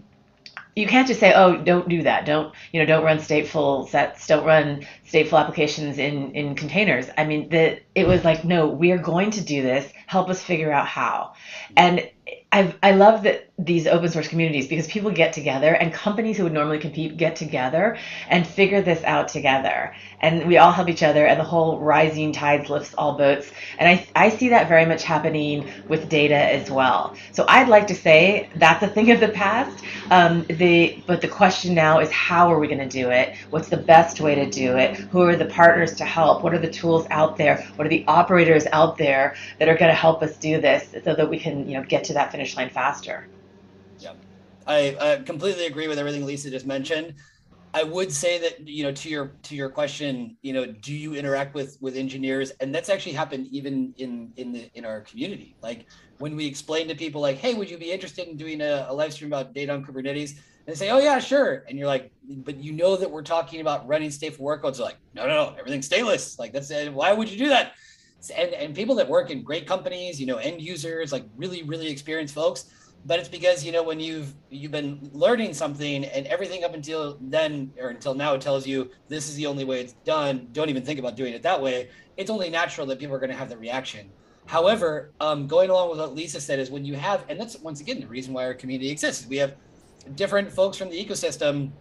S1: you can't just say, oh, don't do that. Don't, you know, don't run stateful sets, don't run stateful applications in, in containers. I mean, the, it was like, no, we are going to do this. Help us figure out how. And I, I love that these open source communities because people get together and companies who would normally compete get together and figure this out together. And we all help each other and the whole rising tides lifts all boats. And I, I see that very much happening with data as well. So I'd like to say that's a thing of the past. Um, the, but the question now is how are we going to do it? What's the best way to do it? Who are the partners to help? What are the tools out there? What are the operators out there that are going to help us do this so that we can you know, get to that finish line faster?
S2: I, I completely agree with everything Lisa just mentioned. I would say that you know to your to your question, you know, do you interact with with engineers? And that's actually happened even in in the in our community. Like when we explain to people, like, "Hey, would you be interested in doing a, a live stream about data on Kubernetes?" And they say, "Oh yeah, sure." And you're like, "But you know that we're talking about running stateful workloads." They're like, "No, no, no, everything's stateless." Like that's why would you do that? And and people that work in great companies, you know, end users, like really really experienced folks but it's because you know when you've you've been learning something and everything up until then or until now tells you this is the only way it's done don't even think about doing it that way it's only natural that people are going to have the reaction. However um, going along with what lisa said is when you have and that's once again the reason why our community exists. We have different folks from the ecosystem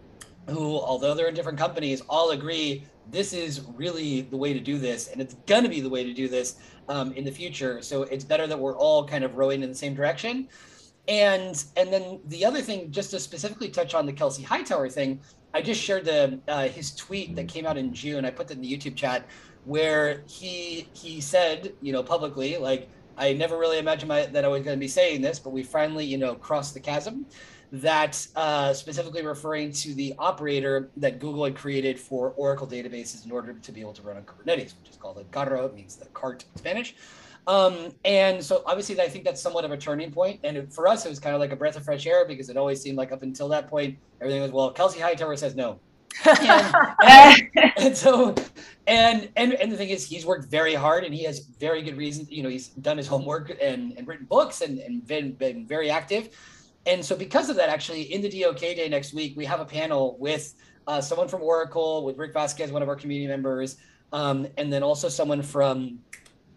S2: who although they're in different companies all agree this is really the way to do this and it's going to be the way to do this um, in the future. So it's better that we're all kind of rowing in the same direction and and then the other thing, just to specifically touch on the Kelsey Hightower thing, I just shared the uh, his tweet that came out in June. I put that in the YouTube chat where he he said, you know, publicly, like I never really imagined my, that I was going to be saying this, but we finally, you know, crossed the chasm. that uh, specifically referring to the operator that Google had created for Oracle databases in order to be able to run on Kubernetes, which is called El Carro, means the cart in Spanish. Um, and so obviously I think that's somewhat of a turning point. And it, for us, it was kind of like a breath of fresh air because it always seemed like up until that point, everything was, well, Kelsey Hightower says no. and, and, and, so and and and the thing is he's worked very hard and he has very good reasons you know he's done his homework and, and written books and, and been, been very active and so because of that, actually, in the DOK day next week, we have a panel with uh, someone from Oracle, with Rick Vasquez, one of our community members, um, and then also someone from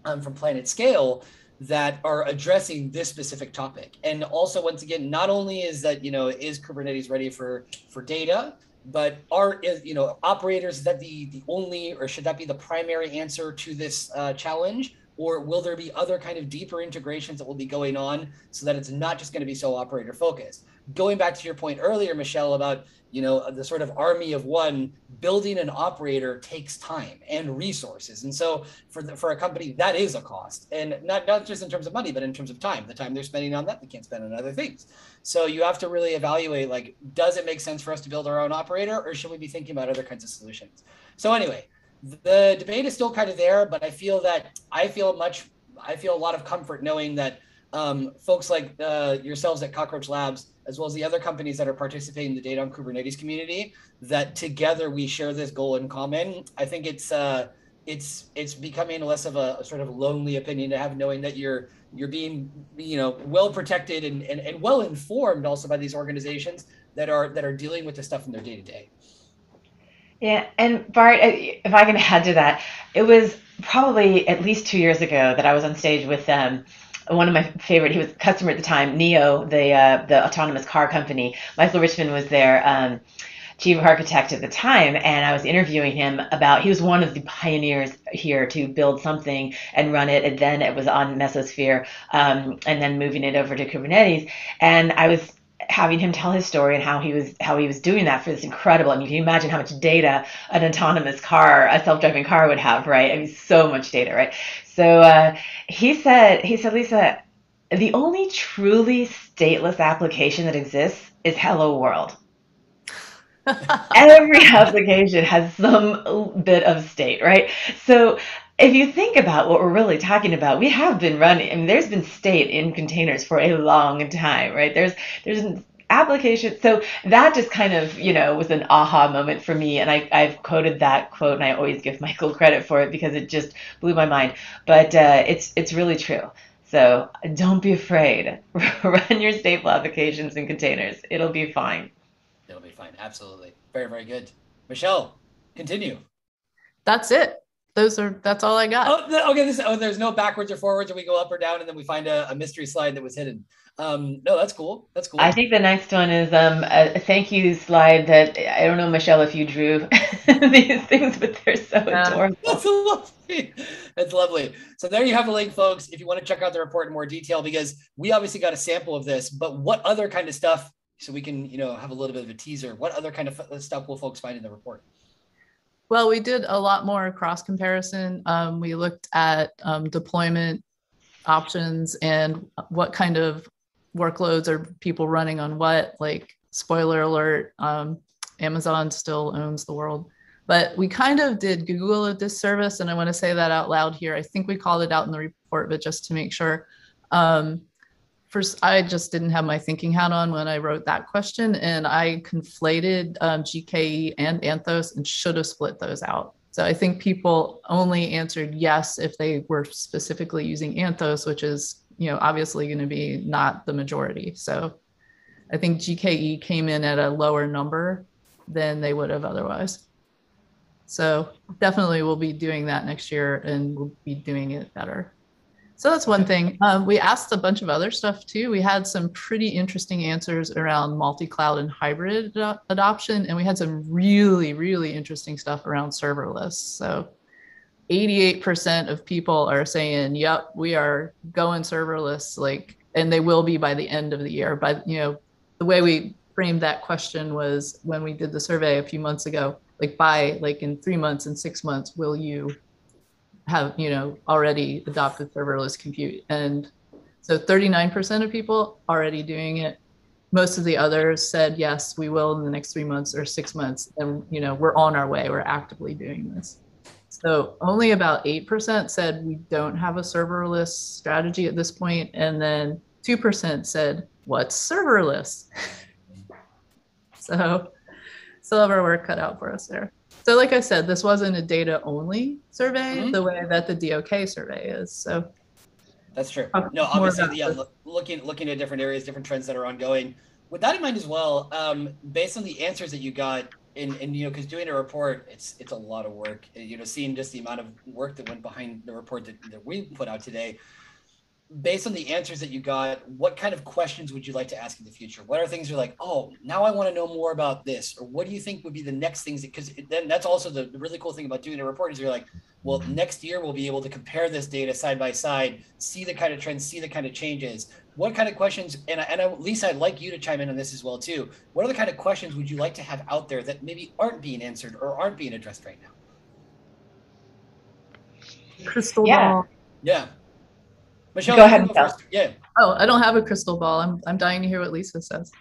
S2: um, from PlanetScale that are addressing this specific topic. And also, once again, not only is that you know is Kubernetes ready for for data, but are you know operators is that the the only or should that be the primary answer to this uh, challenge? or will there be other kind of deeper integrations that will be going on so that it's not just going to be so operator focused going back to your point earlier michelle about you know the sort of army of one building an operator takes time and resources. And so for the, for a company that is a cost. And not not just in terms of money but in terms of time the time they're spending on that they can't spend on other things. So you have to really evaluate like does it make sense for us to build our own operator or should we be thinking about other kinds of solutions? So anyway the debate is still kind of there, but I feel that I feel much, I feel a lot of comfort knowing that um, folks like uh, yourselves at Cockroach Labs, as well as the other companies that are participating in the data on Kubernetes community, that together we share this goal in common. I think it's uh, it's it's becoming less of a, a, sort of lonely opinion to have, knowing that you're you're being you know well protected and, and, and well informed also by these organizations that are that are dealing with the stuff in their day to day.
S1: Yeah, and Bart, uh, if I can add to that, it was probably at least two years ago that I was on stage with um, one of my favorite. He was a customer at the time, NIO, the uh, the autonomous car company. Michael Richman was their um, chief architect at the time, and I was interviewing him about. He was one of the pioneers here to build something and run it, and then it was on Mesosphere, um, and then moving it over to Kubernetes. And I was having him tell his story and how he was how he was doing that for this incredible. I mean, can you imagine how much data an autonomous car, a self-driving car would have, right? I mean, so much data, right? So uh, he said, he said, Lisa, the only truly stateless application that exists is Hello World. Every application has some bit of state, right? So if you think about what we're really talking about, we have been running. I mean, there's been state in containers for a long time, right? There's there's application. So that just kind of you know was an aha moment for me, and I I've quoted that quote, and I always give Michael credit for it because it just blew my mind. But uh, it's it's really true. So don't be afraid. Run your stateful applications in containers. It'll be fine.
S2: It'll be fine. Absolutely. Very very good. Michelle, continue.
S3: That's it those are that's all I got.
S2: Oh, okay. This, oh, there's no backwards or forwards, and we go up or down, and then we find a, a mystery slide that was hidden. Um, no, that's cool. That's cool.
S1: I think the next one is um, a thank you slide that I don't know, Michelle, if you drew these things, but they're so yeah. adorable.
S2: That's lovely. That's lovely. So there you have a link, folks. If you want to check out the report in more detail, because we obviously got a sample of this, but what other kind of stuff? So we can, you know, have a little bit of a teaser. What other kind of stuff will folks find in the report?
S3: Well, we did a lot more cross comparison. Um, we looked at um, deployment options and what kind of workloads are people running on what. Like, spoiler alert, um, Amazon still owns the world. But we kind of did Google a disservice, and I want to say that out loud here. I think we called it out in the report, but just to make sure. Um, first i just didn't have my thinking hat on when i wrote that question and i conflated um, gke and anthos and should have split those out so i think people only answered yes if they were specifically using anthos which is you know obviously going to be not the majority so i think gke came in at a lower number than they would have otherwise so definitely we'll be doing that next year and we'll be doing it better so that's one thing. Um, we asked a bunch of other stuff too. We had some pretty interesting answers around multi-cloud and hybrid ad- adoption, and we had some really, really interesting stuff around serverless. So 88% of people are saying, "Yep, we are going serverless," like, and they will be by the end of the year. But you know, the way we framed that question was when we did the survey a few months ago, like by like in three months and six months, will you have you know already adopted serverless compute? And so 39% of people already doing it. Most of the others said yes we will in the next three months or six months and you know we're on our way. We're actively doing this so only about 8% said we don't have a serverless strategy at this point and then 2% said what's serverless so still have our work cut out for us there so like i said this wasn't a data only survey mm-hmm. the way that the dok survey is so
S2: that's true. No, obviously, yeah. looking looking at different areas, different trends that are ongoing. With that in mind as well, um, based on the answers that you got, in, in you know, because doing a report, it's it's a lot of work. You know, seeing just the amount of work that went behind the report that, that we put out today based on the answers that you got, what kind of questions would you like to ask in the future? What are things you're like, oh, now I want to know more about this? Or what do you think would be the next things? Because then that's also the, really cool thing about doing a report is you're like, well, next year we'll be able to compare this data side by side, see the kind of trends, see the kind of changes. What kind of questions, and, and I, Lisa, I'd like you to chime in on this as well too. What are the kind of questions would you like to have out there that maybe aren't being answered or aren't being addressed right now?
S3: Crystal yeah. ball.
S2: Yeah.
S1: Michelle, go ahead. Michelle.
S2: Yeah.
S3: Oh, I don't have a crystal ball. I'm I'm dying to hear what Lisa says.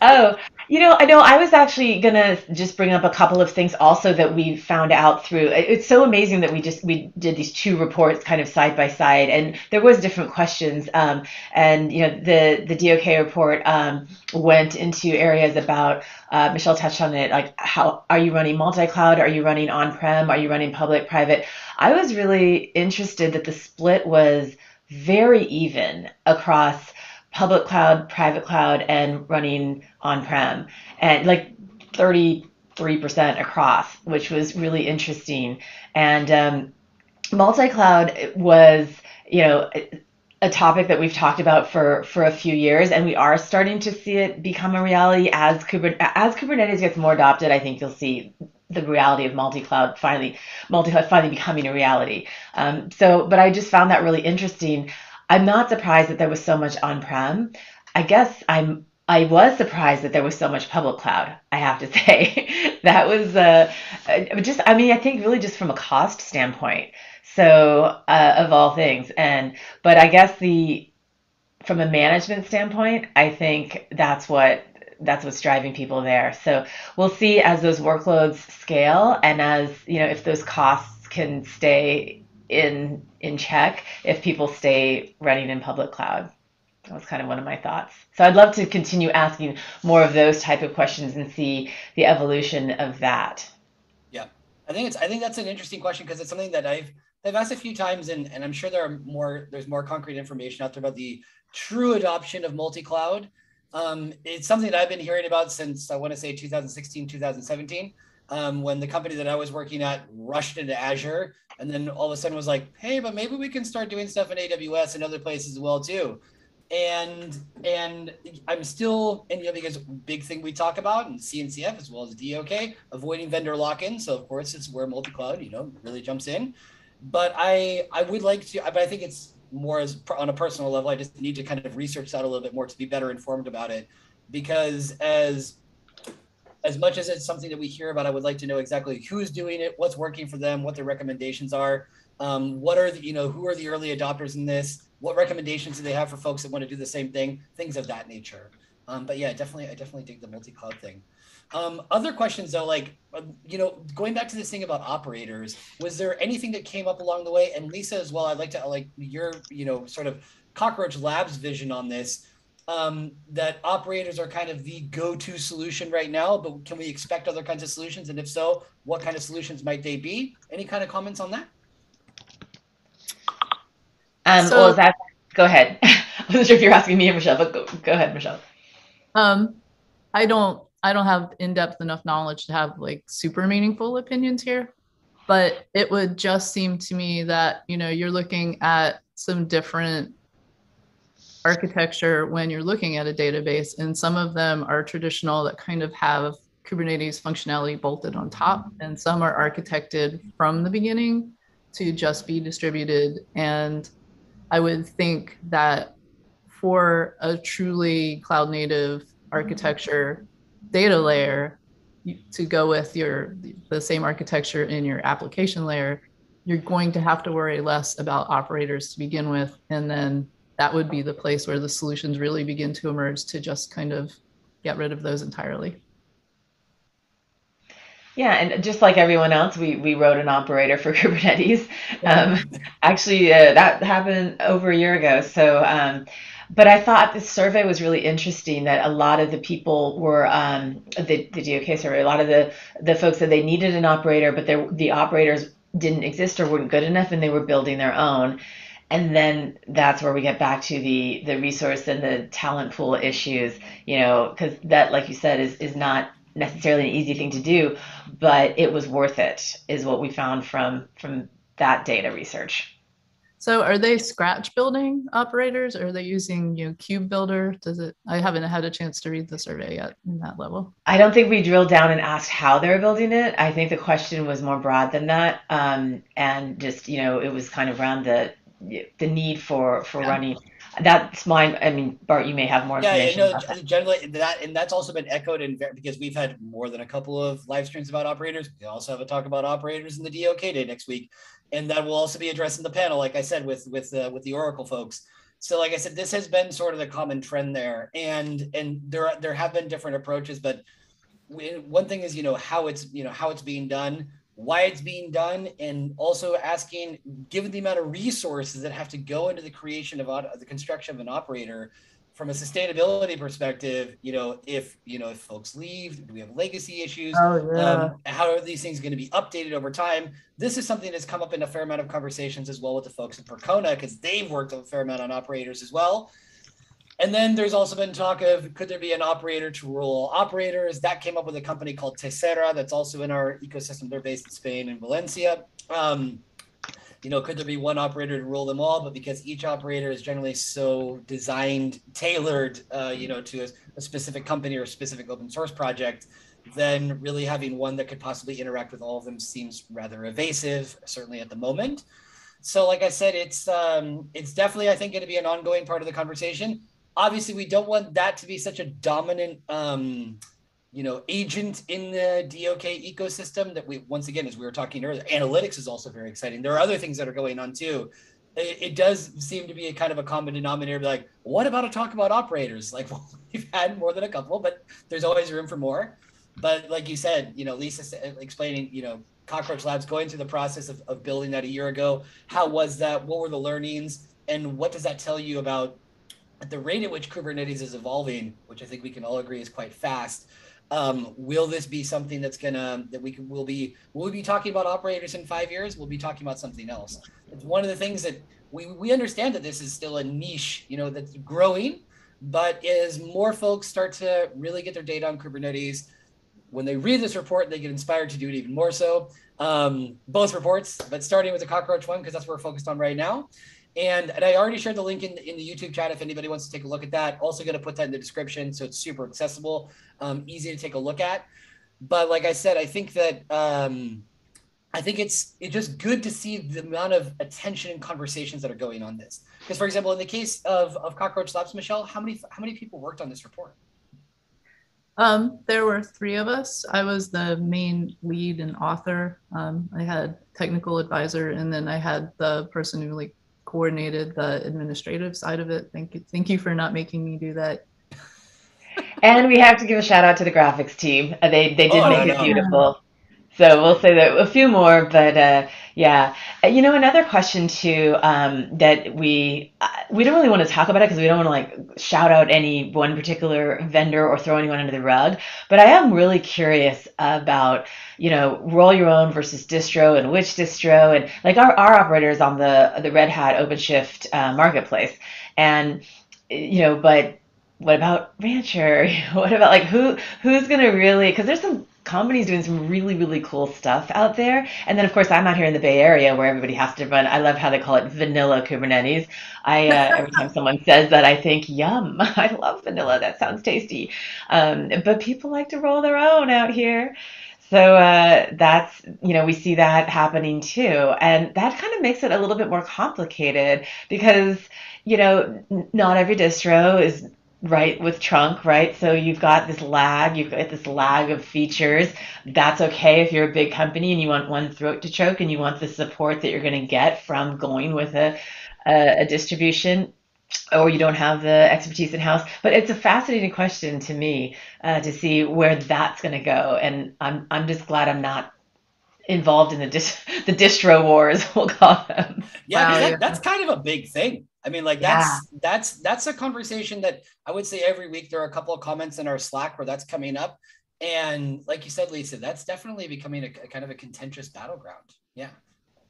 S1: Oh, you know, I know I was actually gonna just bring up a couple of things also that we found out through. It's so amazing that we just we did these two reports kind of side by side, and there was different questions. Um, and you know, the the DOK report um, went into areas about uh, Michelle touched on it, like how are you running multi-cloud? Are you running on-prem? Are you running public, private? I was really interested that the split was very even across public cloud, private cloud, and running on prem, and like 33% across, which was really interesting. And um, multi cloud was, you know, a topic that we've talked about for for a few years, and we are starting to see it become a reality as Kubernetes as Kubernetes gets more adopted. I think you'll see the reality of multi-cloud finally multi-cloud finally becoming a reality. Um, so, but I just found that really interesting. I'm not surprised that there was so much on-prem. I guess I'm I was surprised that there was so much public cloud. I have to say that was uh, just I mean I think really just from a cost standpoint. So uh, of all things, and but I guess the from a management standpoint, I think that's what that's what's driving people there. So we'll see as those workloads scale and as you know if those costs can stay in in check if people stay running in public cloud. That was kind of one of my thoughts. So I'd love to continue asking more of those type of questions and see the evolution of that.
S2: Yeah, I think it's I think that's an interesting question because it's something that I've I've asked a few times and, and I'm sure there are more there's more concrete information out there about the true adoption of multi-cloud um, it's something that I've been hearing about since I want to say 2016, 2017, um, when the company that I was working at rushed into Azure, and then all of a sudden was like, "Hey, but maybe we can start doing stuff in AWS and other places as well too." And and I'm still, and you know, because big thing we talk about in CNCF as well as DOK, avoiding vendor lock-in. So of course, it's where multi-cloud, you know, really jumps in. But I I would like to, but I think it's more as on a personal level. I just need to kind of research that a little bit more to be better informed about it. Because as as much as it's something that we hear about, I would like to know exactly who's doing it, what's working for them, what their recommendations are, um, what are the you know who are the early adopters in this, what recommendations do they have for folks that want to do the same thing, things of that nature. Um, but yeah, definitely, I definitely dig the multi-cloud thing. Um, other questions though, like um, you know, going back to this thing about operators, was there anything that came up along the way? And Lisa as well, I'd like to like your you know sort of Cockroach Labs vision on this. Um, that operators are kind of the go-to solution right now, but can we expect other kinds of solutions? And if so, what kind of solutions might they be? Any kind of comments on that?
S1: Um, so, well, that go ahead. I wasn't sure if you're asking me or Michelle, but go, go ahead, Michelle.
S3: Um, I don't I don't have in-depth enough knowledge to have like super meaningful opinions here, but it would just seem to me that, you know, you're looking at some different architecture when you're looking at a database and some of them are traditional that kind of have Kubernetes functionality bolted on top and some are architected from the beginning to just be distributed. And I would think that for a truly cloud native architecture data layer to go with your the same architecture in your application layer, you're going to have to worry less about operators to begin with, and then that would be the place where the solutions really begin to emerge to just kind of get rid of those entirely.
S1: Yeah, and just like everyone else, we, we wrote an operator for Kubernetes. Um, actually, uh, that happened over a year ago. So, um, but I thought this survey was really interesting. That a lot of the people were um, the the DOK survey. A lot of the the folks said they needed an operator, but the operators didn't exist or weren't good enough, and they were building their own. And then that's where we get back to the the resource and the talent pool issues. You know, because that, like you said, is is not necessarily an easy thing to do, but it was worth it, is what we found from from that data research.
S3: So are they scratch building operators or are they using you know, Kubebuilder? Does it I haven't had a chance to read the survey yet in that level.
S1: I don't think we drilled down and asked how they're building it. I think the question was more broad than that. Um, and just, you know, it was kind of around the the need for for yeah. running that's mine. I mean, Bart, you may have more
S2: yeah,
S1: information.
S2: Yeah, no, that. generally that, and that's also been echoed in because we've had more than a couple of live streams about operators. We also have a talk about operators in the DOK day next week, and that will also be addressed in the panel, like I said, with with uh, with the Oracle folks. So, like I said, this has been sort of the common trend there, and and there there have been different approaches, but one thing is you know how it's you know how it's being done why it's being done, and also asking, given the amount of resources that have to go into the creation of the construction of an operator, from a sustainability perspective, you know, if you know if folks leave, do we have legacy issues?
S3: Oh, yeah. Um,
S2: how are these things going to be updated over time? This is something that's come up in a fair amount of conversations as well with the folks at Percona because they've worked a fair amount on operators as well. And then there's also been talk of could there be an operator to rule operators? That came up with a company called Tessera that's also in our ecosystem. They're based in Spain and Valencia. Um, you know, could there be one operator to rule them all? But because each operator is generally so designed, tailored, uh, you know, to a, a, specific company or a specific open source project, then really having one that could possibly interact with all of them seems rather evasive, certainly at the moment. So, like I said, it's um, it's definitely I think going to be an ongoing part of the conversation obviously we don't want that to be such a dominant um, you know agent in the dok ecosystem that we once again as we were talking earlier analytics is also very exciting. There are other things that are going on too. It, does seem to be a kind of a common denominator like what about a talk about operators? Like well, we've had more than a couple but there's always room for more. But like you said you know lisa explaining you know cockroach labs going through the process of, of building that a year ago. How was that? What were the learnings? And what does that tell you about at the rate at which Kubernetes is evolving, which I think we can all agree is quite fast, um, will this be something that's gonna that we will be will we be talking about operators in five years? We'll be talking about something else. It's one of the things that we we understand that this is still a niche, you know, that's growing, but as more folks start to really get their data on Kubernetes, when they read this report, they get inspired to do it even more so. Um, both reports, but starting with the cockroach one because that's what we're focused on right now. And, and I already shared the link in, in the YouTube chat if anybody wants to take a look at that. Also going to put that in the description so it's super accessible, um, easy to take a look at. But like I said, I think that um, I think it's it's just good to see the amount of attention and conversations that are going on this. Because for example, in the case of, of Cockroach Labs, Michelle, how many how many people worked on this report?
S3: Um, there were three of us. I was the main lead and author. Um, I had technical advisor, and then I had the person who like coordinated the administrative side of it. Thank you. Thank you for not making me do that.
S1: And we have to give a shout out to the graphics team. They they did oh, make no, it no. beautiful. So we'll say that a few more, but uh, yeah. You know, another question too um, that we uh, we don't really want to talk about it because we don't want to like shout out any one particular vendor or throw anyone under the rug. But I am really curious about you know roll your own versus distro and which distro and like our our operators on the the Red Hat OpenShift uh, marketplace and you know but what about rancher what about like who who's gonna really because there's some companies doing some really really cool stuff out there. And then of course i'm out here in the bay area where everybody has to run. I love how they call it vanilla kubernetes. I uh, every time someone says that i think yum i love vanilla. That sounds tasty. Um, but people like to roll their own out here. So uh, that's you know we see that happening too. And that kind of makes it a little bit more complicated because you know not every distro is right with trunk right so you've got this lag you've got this lag of features that's okay if you're a big company and you want one throat to choke and you want the support that you're going to get from going with a, a, a distribution or you don't have the expertise in house. But it's a fascinating question to me uh, to see where that's going to go, and I'm I'm just glad I'm not involved in the dis- the distro wars. We'll call them.
S2: Yeah, wow, that, yeah. that's kind of a big thing. I mean, like that's yeah. that's that's a conversation that I would say every week there are a couple of comments in our Slack where that's coming up, and like you said, Lisa, that's definitely becoming a, a kind of a contentious battleground. Yeah.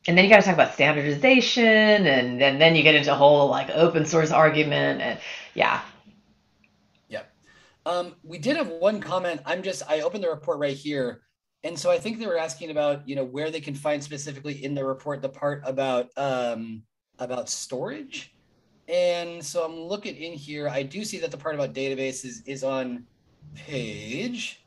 S1: And then you got to talk about standardization and, and then you get into a whole like open source argument and yeah.
S2: Yeah um, we did have one comment. I'm just i opened the report right here. And so i think they were asking about you know where they can find specifically in the report the part about um, about storage and so i'm looking in here i do see that the part about databases is on page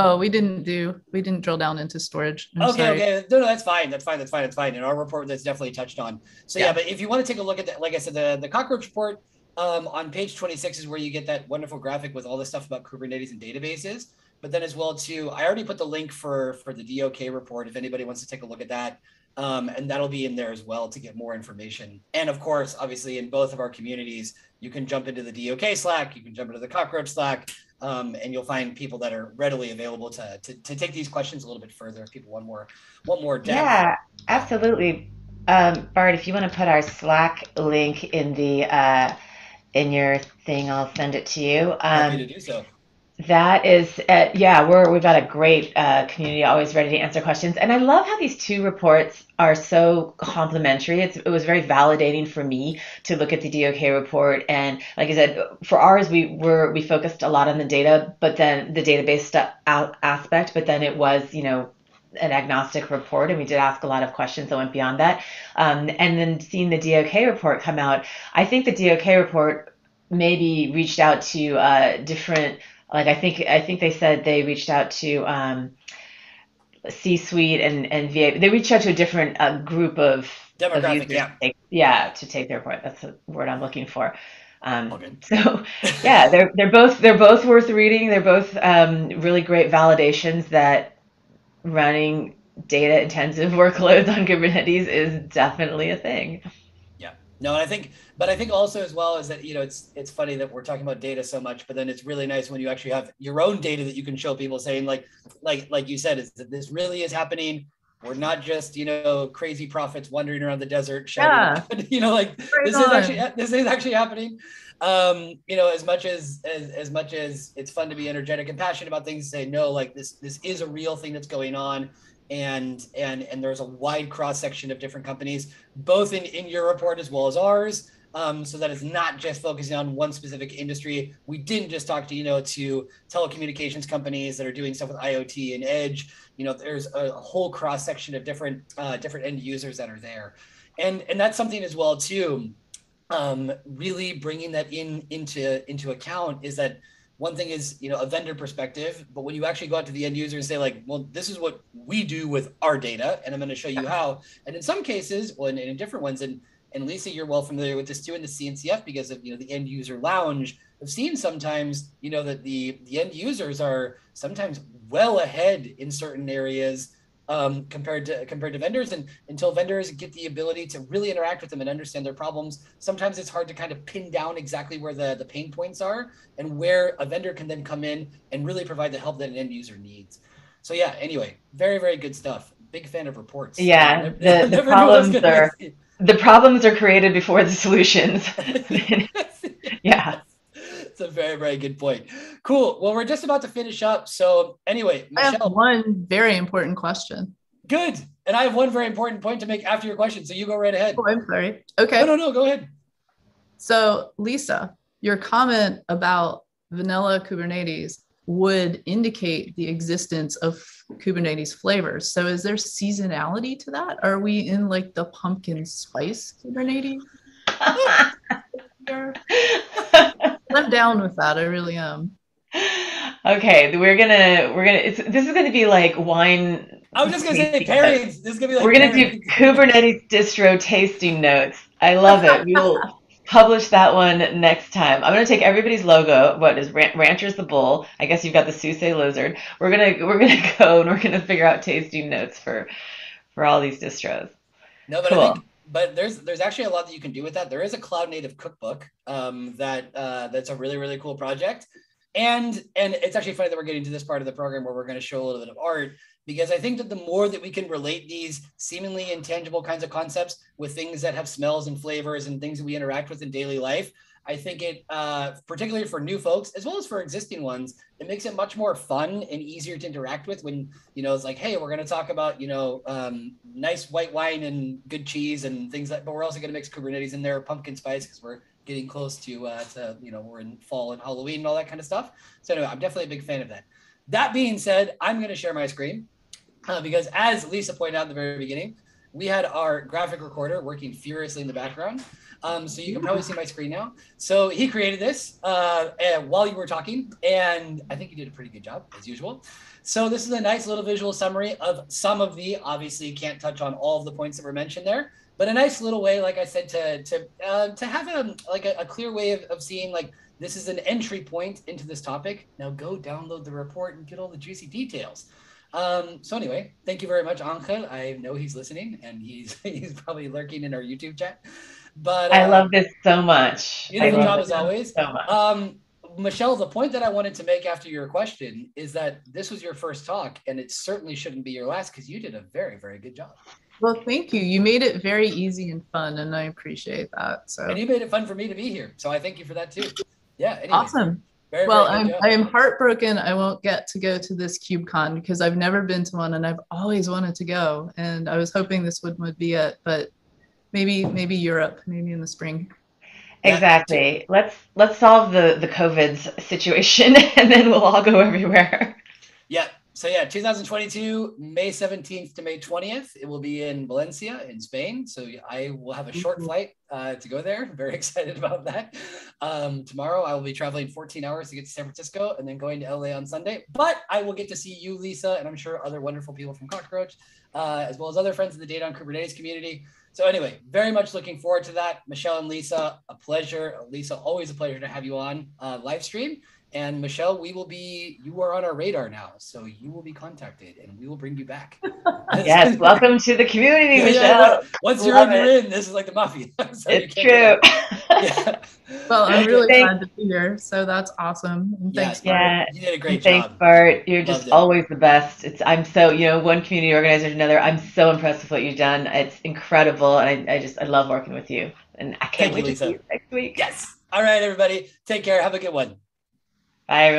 S3: Oh, we didn't do we didn't drill down into storage.
S2: I'm okay, sorry. okay. No, no, that's fine. That's fine. That's fine. That's fine. In our report, that's definitely touched on. So yeah, yeah but if you want to take a look at that, like I said, the, the cockroach report um, on page 26 is where you get that wonderful graphic with all the stuff about Kubernetes and databases. But then as well too, I already put the link for for the DOK report if anybody wants to take a look at that. Um, and that'll be in there as well to get more information. And of course, obviously, in both of our communities, you can jump into the DOK Slack, you can jump into the Cockroach Slack, um, and you'll find people that are readily available to, to, to take these questions a little bit further if people want more want more depth.
S1: Yeah, absolutely. Um, Bart, if you want to put our Slack link in the uh, in your thing, I'll send it to you. Um,
S2: Happy to do so.
S1: That is, uh, yeah, we're we've got a great uh, community, always ready to answer questions, and I love how these two reports are so complementary. It's, it was very validating for me to look at the DOK report, and like I said, for ours, we were we focused a lot on the data, but then the database out aspect, but then it was you know an agnostic report, and we did ask a lot of questions that went beyond that. Um, and then seeing the DOK report come out, I think the DOK report maybe reached out to uh, different like I think I think they said they reached out to um, C-suite and and VA. They reached out to a different uh, group of
S2: demographic, of yeah,
S1: take, yeah, to take their point. That's the word I'm looking for. Um, okay. So yeah, they're they're both they're both worth reading. They're both um, really great validations that running data intensive workloads on Kubernetes is definitely a thing.
S2: No, and I think, but I think also as well is that you know it's it's funny that we're talking about data so much, but then it's really nice when you actually have your own data that you can show people, saying like like like you said, is that this really is happening. We're not just you know crazy prophets wandering around the desert shouting, yeah. you know, like right this on. is actually this is actually happening. Um, you know, as much as, as as much as it's fun to be energetic and passionate about things, say no, like this this is a real thing that's going on and and and there's a wide cross section of different companies, both in in your report as well as ours. Um, so that it's not just focusing on one specific industry. We didn't just talk to you know to telecommunications companies that are doing stuff with IoT and edge. You know, there's a whole cross section of different uh, different end users that are there, and and that's something as well too. Um, really bringing that in into into account is that one thing is you know a vendor perspective but when you actually go out to the end user and say like well this is what we do with our data and i'm going to show you how and in some cases well in, in different ones and and lisa you're well familiar with this too in the cncf because of you know the end user lounge i've seen sometimes you know that the the end users are sometimes well ahead in certain areas um, compared to compared to vendors. And until vendors get the ability to really interact with them and understand their problems, sometimes it's hard to kind of pin down exactly where the, the pain points are and where a vendor can then come in and really provide the help that an end user needs. So yeah, anyway, very, very good stuff. Big fan of reports.
S1: Yeah, the, the problems are the problems are created before the solutions. yeah
S2: it's a very, very good point. Cool. Well, we're just about to finish up. So, anyway,
S3: Michelle, I have one very important question.
S2: Good. And I have one very important point to make after your question. So, you go right ahead.
S3: Oh, I'm sorry. Okay.
S2: No, no, no. Go ahead.
S3: So, Lisa, your comment about vanilla Kubernetes would indicate the existence of Kubernetes flavors. So, is there seasonality to that? Are we in like the pumpkin spice Kubernetes? I'm down with that. I really am.
S1: Okay, we're gonna we're gonna. It's, this is gonna be like wine.
S2: I was just gonna say pairings. This is gonna be like
S1: we're gonna do Kubernetes distro tasting notes. I love it. We will publish that one next time. I'm gonna take everybody's logo. What is Rancher's the bull? I guess you've got the SUSE lizard. We're gonna we're gonna go and we're gonna figure out tasting notes for for all these distros.
S2: No, but cool. I think but there's there's actually a lot that you can do with that. There is a cloud native cookbook um, that uh, that's a really really cool project, and and it's actually funny that we're getting to this part of the program where we're going to show a little bit of art because I think that the more that we can relate these seemingly intangible kinds of concepts with things that have smells and flavors and things that we interact with in daily life, I think it, uh, particularly for new folks as well as for existing ones, it makes it much more fun and easier to interact with. When you know it's like, hey, we're going to talk about you know um, nice white wine and good cheese and things like, but we're also going to mix Kubernetes in there, pumpkin spice because we're getting close to uh, to you know we're in fall and Halloween and all that kind of stuff. So anyway, I'm definitely a big fan of that. That being said, I'm going to share my screen uh, because as Lisa pointed out in the very beginning, we had our graphic recorder working furiously in the background. Um, so you can probably see my screen now. So he created this uh, while you were talking, and I think he did a pretty good job as usual. So this is a nice little visual summary of some of the. Obviously, can't touch on all of the points that were mentioned there, but a nice little way, like I said, to to uh, to have a like a, a clear way of, of seeing like this is an entry point into this topic. Now go download the report and get all the juicy details. Um, so anyway, thank you very much, Angel. I know he's listening and he's he's probably lurking in our YouTube chat. But
S1: uh, I love this so much.
S2: Beautiful job as always. So much. Um, Michelle, the point that I wanted to make after your question is that this was your first talk, and it certainly shouldn't be your last because you did a very, very good job.
S3: Well, thank you. You made it very easy and fun, and I appreciate that. So,
S2: and you made it fun for me to be here, so I thank you for that too. Yeah. Anyway.
S3: Awesome. Very, well, very I'm, I am heartbroken. I won't get to go to this KubeCon because I've never been to one and I've always wanted to go. And I was hoping this would, would be it, but maybe maybe Europe, maybe in the spring.
S1: Exactly. Let's let's solve the the COVID situation and then we'll all go everywhere.
S2: Yeah, so yeah, 2022, May 17th to May 20th. It will be in Valencia in Spain. So I will have a short mm-hmm. flight uh, to go there. Very excited about that. Um, tomorrow I will be traveling 14 hours to get to San Francisco and then going to LA on Sunday. But I will get to see you, Lisa, and I'm sure other wonderful people from Cockroach, uh, as well as other friends in the Data on Kubernetes community. So anyway, very much looking forward to that. Michelle and Lisa, a pleasure. Lisa, always a pleasure to have you on uh, live stream. And Michelle, we will be, you are on our radar now. So you will be contacted and we will bring you back.
S1: yes. welcome to the community, yeah, Michelle. Yeah,
S2: once you're in, you're in. This is like the mafia.
S1: so it's true.
S3: yeah. Well, I'm really thanks. glad to be here. So that's awesome.
S2: And thanks, yeah, Bart. You did a great
S1: thanks, job. Thanks, Bart. You're just always the best. It's I'm so, you know, one community organizer to another. I'm so impressed with what you've done. It's incredible. And I, I just, I love working with you. And I can't Thank wait you, to see you next week.
S2: Yes. All right, everybody. Take care. Have a good one.
S1: Bye, everyone.